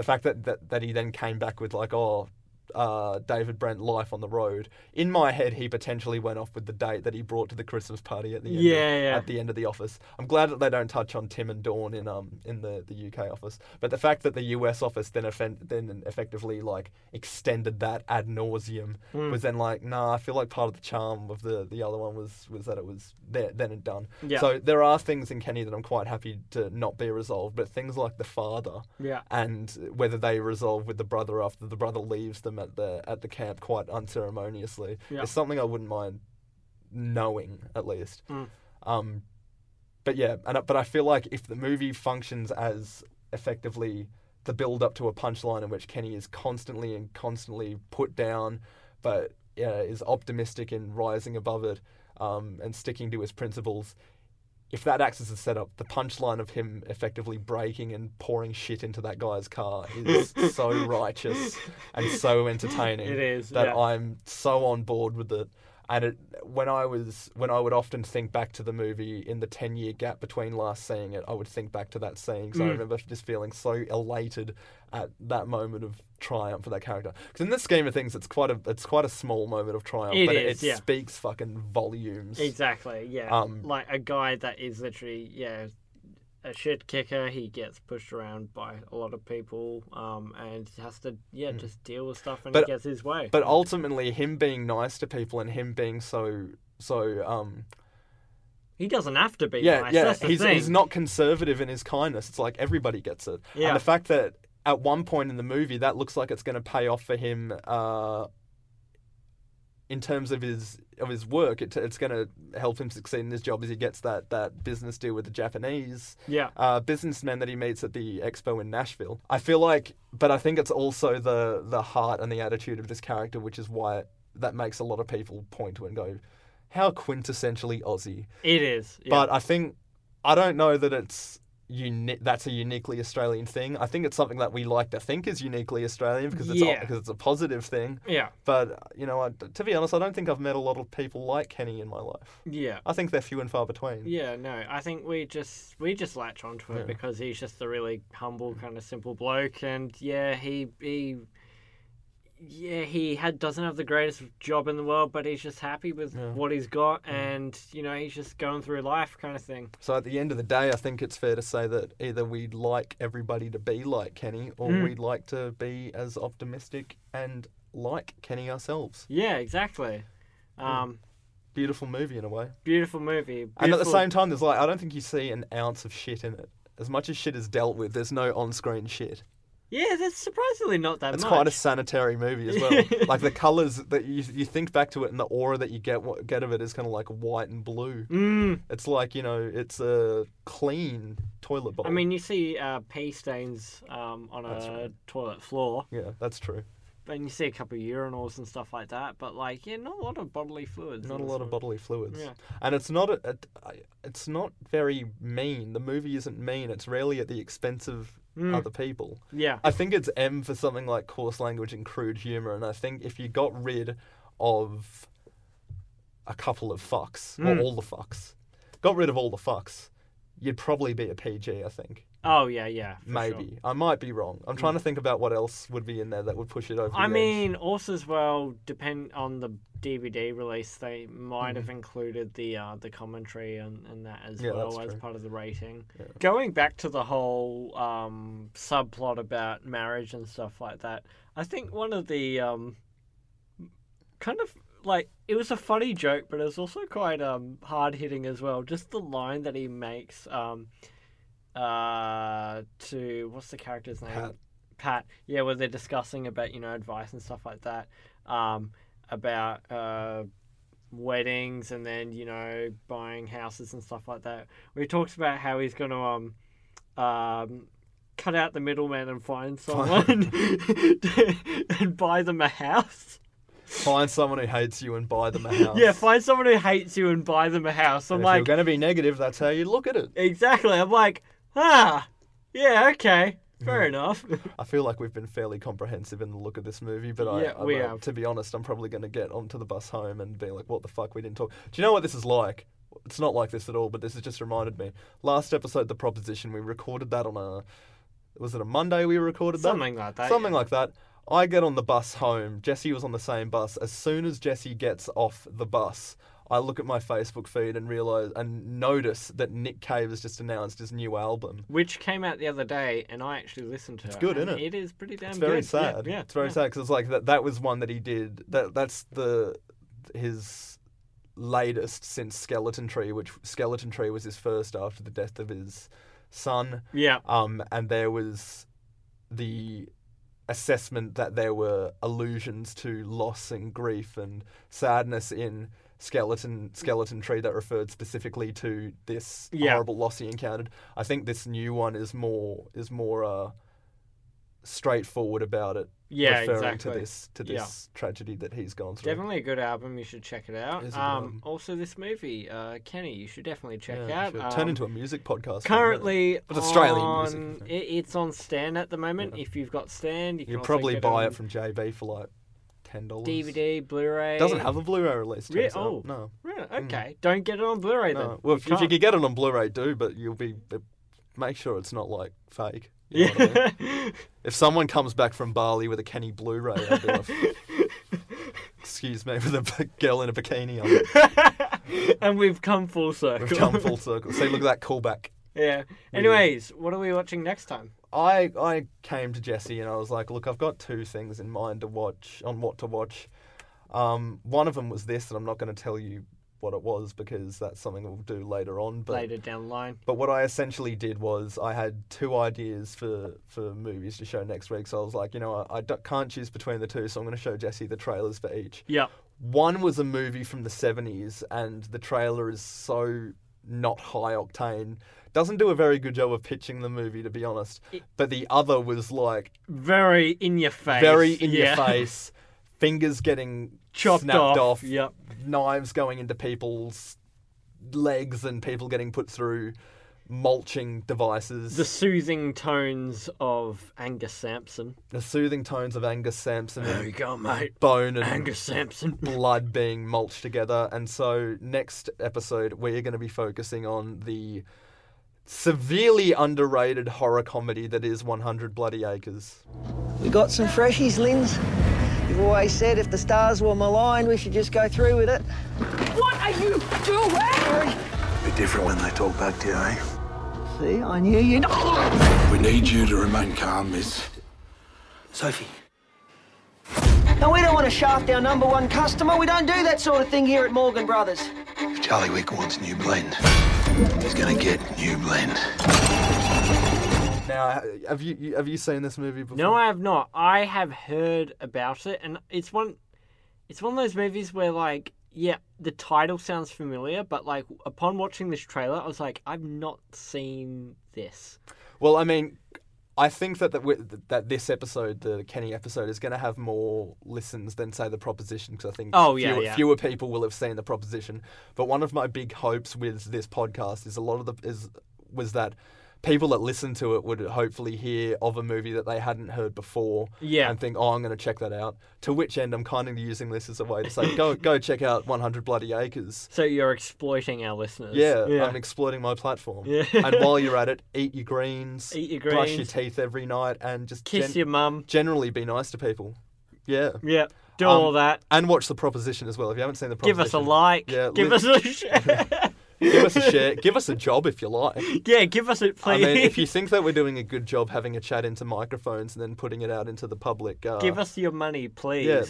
The fact that, that that he then came back with like, oh, uh, David Brent life on the road. In my head, he potentially went off with the date that he brought to the Christmas party at the end. Yeah, of, yeah. At the end of the office. I'm glad that they don't touch on Tim and Dawn in um in the, the UK office. But the fact that the US office then offen- then effectively like extended that ad nauseum Hmm. was then like, nah, I feel like part of the charm of the the other one was was that it was there then and done. Yeah. So there are things in Kenny that I'm quite happy to not be resolved, but things like the father Yeah. and whether they resolve with the brother after the brother leaves them at the at the camp quite unceremoniously Yeah. is something I wouldn't mind knowing at least. Mm. Um, but yeah, and but I feel like if the movie functions as effectively the build up to a punchline in which Kenny is constantly and constantly put down, but yeah, is optimistic in rising above it um, and sticking to his principles. If that acts as a setup, the punchline of him effectively breaking and pouring shit into that guy's car is so righteous and so entertaining. It is, that yeah. I'm so on board with it. And it, when I was when I would often think back to the movie in the ten year gap between last seeing it, I would think back to that scene because I Mm. remember just feeling so elated at that moment of triumph for that character. Because in the scheme of things, it's quite a it's quite a small moment of triumph, It but is, it, yeah. speaks fucking volumes. Exactly. Yeah. Um, like a guy that is literally yeah a shit kicker. He gets pushed around by a lot of people, um, and has to yeah just deal with stuff and Hmm. But- he gets his way. But ultimately, him being nice to people and him being so so um he doesn't have to be. yeah nice. yeah That's the he's thing. he's not conservative in his kindness. It's like everybody gets it. Yeah. And the fact that at one point in the movie that looks like it's going to pay off for him uh in terms of his of his work, it, it's going to help him succeed in his job as he gets that, that business deal with the Japanese Yeah. uh, businessman that he meets at the expo in Nashville. I feel like, but I think it's also the the heart and the attitude of this character, which is why that makes a lot of people point to it and go, "How quintessentially Aussie." It is. Yeah. But I think I don't know that it's uni- that's a uniquely Australian thing. I think it's something that we like to think is uniquely Australian because it's Yeah. because it's a positive thing. yeah. But uh, you know, I, to be honest, I don't think I've met a lot of people like Kenny in my life. Yeah. I think they're few and far between. Yeah, no, I think we just we just latch onto it Yeah. because he's just a really humble, mm. kind of simple bloke, and yeah, he he yeah he had doesn't have the greatest job in the world, but he's just happy with Yeah. what he's got, and you know he's just going through life, kind of thing. So at the end of the day, I think it's fair to say that either we'd like everybody to be like Kenny, or Mm. we'd like to be as optimistic and like Kenny ourselves. Yeah, exactly. Um, Beautiful movie in a way. beautiful movie. And at the same time, there's like I don't think you see an ounce of shit in it. As much as shit is dealt with, there's no on-screen shit. Yeah, that's surprisingly not that much. It's much. quite a sanitary movie as well. like the colors that you you think back to it, and the aura that you get what- get of it is kind of like white and blue. Mm. It's like you know, it's a clean toilet bowl. I mean, you see uh, pee stains um, on That's a right. toilet floor. yeah, that's true. and you see a couple of urinals and stuff like that, but like yeah, not a lot of bodily fluids. Not a lot of bodily fluids, Yeah. and it's not a, a, it's not very mean. The movie isn't mean. It's rarely at the expense of Mm. other people. Yeah, I think it's M for something like coarse language and crude humor, and I think if you got rid of a couple of fucks or Mm. all the fucks, got rid of all the fucks, you'd probably be a PG. I think Oh yeah, yeah. for sure. Mm. maybe I might be wrong. I'm trying to think about what else would be in there that would push it over. I the edge. mean, also as well, depend on the DVD release, they might have included the uh, the commentary and, and that as Mm-hmm. Yeah, well as true. part of the rating. Going back to the whole um, subplot about marriage and stuff like that, I think one of the um, kind of like it was a funny joke, but it was also quite um, hard hitting as well. Just the line that he makes um, uh, to what's the character's name? Pat. Pat, yeah, where they're discussing about you know advice and stuff like that, um, about uh, weddings and then you know buying houses and stuff like that. Where he talks about how he's going to um, um, cut out the middleman and find someone and buy them a house. find someone who hates you and buy them a house. Yeah, find someone who hates you and buy them a house. I'm if like, you're going to be negative, that's how you look at it. exactly. I'm like, ah, yeah, okay, fair Mm. enough. I feel like we've been fairly comprehensive in the look of this movie, but I, Yeah, I, we I- have. to be honest, I'm probably going to get onto the bus home and be like, "What the fuck? We didn't talk." Do you know what this is like? It's not like this at all, but this has just reminded me. Last episode, the proposition, we recorded that on a. Was it a Monday? We recorded that Something like that. something like that. I get on the bus home. Jesse was on the same bus. As soon as Jesse gets off the bus, I look at my Facebook feed and realize and notice that Nick Cave has just announced his new album. Which came out the other day, and I actually listened to it. It's good, isn't it? It is pretty damn good. It's very good. Yeah, sad. Yeah, it's very yeah. sad because it's like that. That was one that he did. That that's the his latest since Skeleton Tree, which Skeleton Tree was his first after the death of his son. Yeah, Um, and there was the assessment that there were allusions to loss and grief and sadness in skeleton skeleton tree that referred specifically to this Yeah. horrible loss he encountered. I think this new one is more is more uh, straightforward about it, yeah, referring exactly. to this to Yeah. this tragedy that he's gone through. Definitely a good album. You should check it out. It is a good Um, also, this movie, uh, Kenny, you should definitely check Yeah, out. Um, turn into a music podcast. for a minute. currently But Australian on, music, It, it's on Stan at the moment. If you've got Stan, you can probably buy on it from JB for like ten dollars. DVD, Blu-ray. Doesn't have a Blu-ray release. Re- out. oh. no. Really? Mm. Okay, don't get it on Blu-ray then. No. Well, if, if you could get it on Blu-ray, do, but you'll be uh, make sure it's not like fake. You know what I mean? Yeah. If someone comes back from Bali with a Kenny Blu-ray, I'd be like, excuse me, with a girl in a bikini on. It. and we've come full circle. We've come full circle. See, look at that callback. yeah. Anyways, what are we watching next time? I I came to Jesse and I was like, look, I've got two things in mind to watch on what to watch. Um, one of them was this, and I'm not going to tell you what it was because that's something we'll do later on. But Later down the line. But what I essentially did was I had two ideas for, for movies to show next week. So I was like, you know, I, I can't choose between the two, so I'm going to show Jesse the trailers for each. Yeah. One was a movie from the 70s, and the trailer is so not high octane. Doesn't do a very good job of pitching the movie, to be honest. But the other was like Very in your face. very in yeah. your face, fingers getting Chopped snapped off. off, Yep. knives going into people's legs, and people getting put through mulching devices. The soothing tones of Angus Sampson. the soothing tones of Angus Sampson There you go, mate. bone and Angus Sampson. blood being mulched together. And so, next episode, we're going to be focusing on the severely underrated horror comedy that is 100 Bloody Acres. We got some freshies, Linz. You've always said if the stars were maligned, we should just go through with it. What are you doing? Be different when they talk back to you, eh? See, I knew you'd. We need you to remain calm, miss. Sophie. No, we don't want to shaft our number one customer. We don't do that sort of thing here at Morgan Brothers. If Charlie Wick wants new blend, he's gonna get new blend. Now, have you you- have you seen this movie before? No, I have not. I have heard about it, and it's one. It's one of those movies where, like, yeah, the title sounds familiar, but like upon watching this trailer, I was like, I've not seen this. Well, I mean, I think that that, that this episode, the Kenny episode, is going to have more listens than say the proposition because I think Oh, yeah, fewer, yeah. fewer people will have seen the proposition. But one of my big hopes with this podcast is a lot of the is was that people that listen to it would hopefully hear of a movie that they hadn't heard before Yeah. and think, oh, I'm going to check that out. To which end, I'm kind of using this as a way to say, go go check out 100 Bloody Acres. So you're exploiting our listeners. Yeah, yeah. I'm exploiting my platform. Yeah. and while you're at it, eat your greens, Eat your greens, brush your teeth every night, and just Kiss gen- your mum. generally be nice to people. Yeah. Yeah. Do Um, all that. And watch the proposition as well. If you haven't seen the Give us a like. Yeah, give live- us a share. give us a share. Give us a job if you like. yeah, give us it, I mean, if you think that we're doing a good job having a chat into microphones and then putting it out into the public, uh, give us your money, please. Yeah,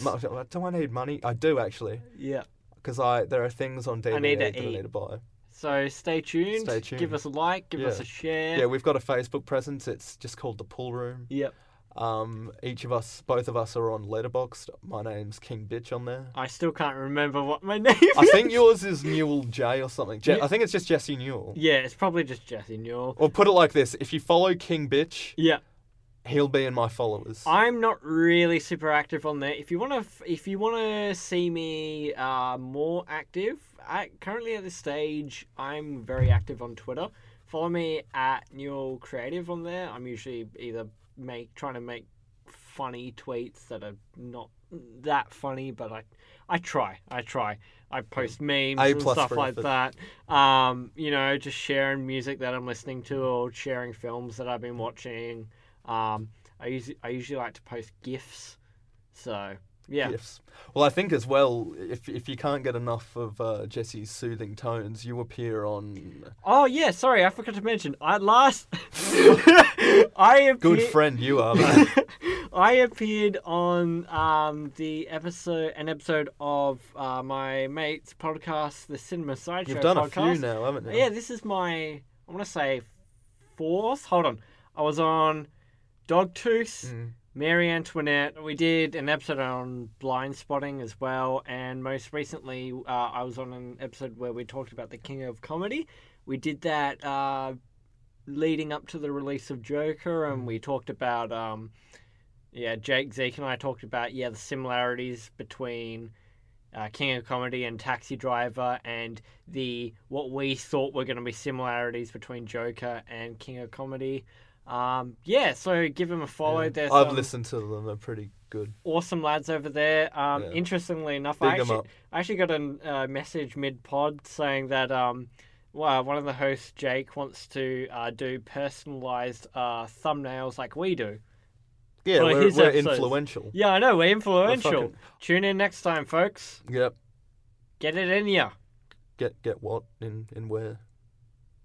do I need money? I do actually, Yeah. because I there are things on DVD need to that I eat. need to buy. So stay tuned. Stay tuned. Give us a like. Give us a share. Yeah, we've got a Facebook presence. It's just called the Pool Room. Yep. Um, each of us, both of us, are on Letterboxd. My name's King Bitch on there. I still can't remember what my name I is. think yours is Newell J or something. Je- Yeah. I think it's just Jesse Newell. Yeah, it's probably just Jesse Newell. Or put it like this: if you follow King Bitch, Yeah. he'll be in my followers. I'm not really super active on there. If you want to, if you want to see me uh, more active, I, currently at this stage, I'm very active on Twitter. Follow me at Newell Creative on there. I'm usually either make trying to make funny tweets that are not that funny, but I, I try. I try. I post memes A and stuff like that. Um, you know, just sharing music that I'm listening to or sharing films that I've been watching. Um, I usually I usually like to post gifs. So yeah, Gifts. Well, I think as well, if if you can't get enough of uh, Jesse's soothing tones, you appear on Oh yeah, sorry, I forgot to mention. I last I appeared, Good friend you are. man. I appeared on um, the episode an episode of uh, my mate's podcast, the Cinema Sideshow You've done a few now, haven't you? Yeah, this is my I want to say fourth. Hold on, I was on Dogtooth, Mm. Marie Antoinette. We did an episode on Blindspotting as well, and most recently, uh, I was on an episode where we talked about the King of Comedy. We did that uh, leading up to the release of Joker, and we talked about um, yeah, Jake Zeke and I talked about yeah the similarities between uh, King of Comedy and Taxi Driver, and the what we thought were going to be similarities between Joker and King of Comedy. Um, yeah, so give them a follow. Yeah. There's I've listened to them; they're pretty good. awesome lads over there. Um, Yeah. Interestingly enough, I actually. I actually got a uh, message mid pod saying that um, well, one of the hosts, Jake, wants to uh, do personalized uh, thumbnails like we do. Yeah, we're, we're influential. Yeah, I know, we're influential. fucking- Tune in next time, folks. Yep. Get it in ya. Get get what in in where?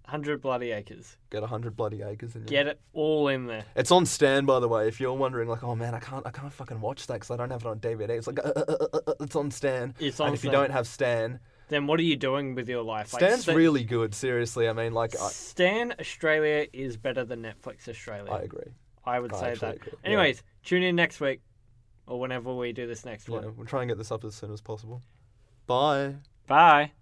100 bloody acres. Get hundred bloody acres in. There. Get it all in there. It's on Stan, by the way. If you're wondering, like, oh man, I can't, I can't fucking watch that because I don't have it on DVD. It's like, uh, uh, uh, uh, uh, it's on Stan. It's on and if you Stan. don't have Stan, Then what are you doing with your life? Like, Stan's Sta- really good. Seriously, I mean, like, I, Stan Australia is better than Netflix Australia. I agree. I would I say that. agree, yeah. Anyways, tune in next week or whenever we do this next Yeah, one. we'll try and get this up as soon as possible. Bye. Bye.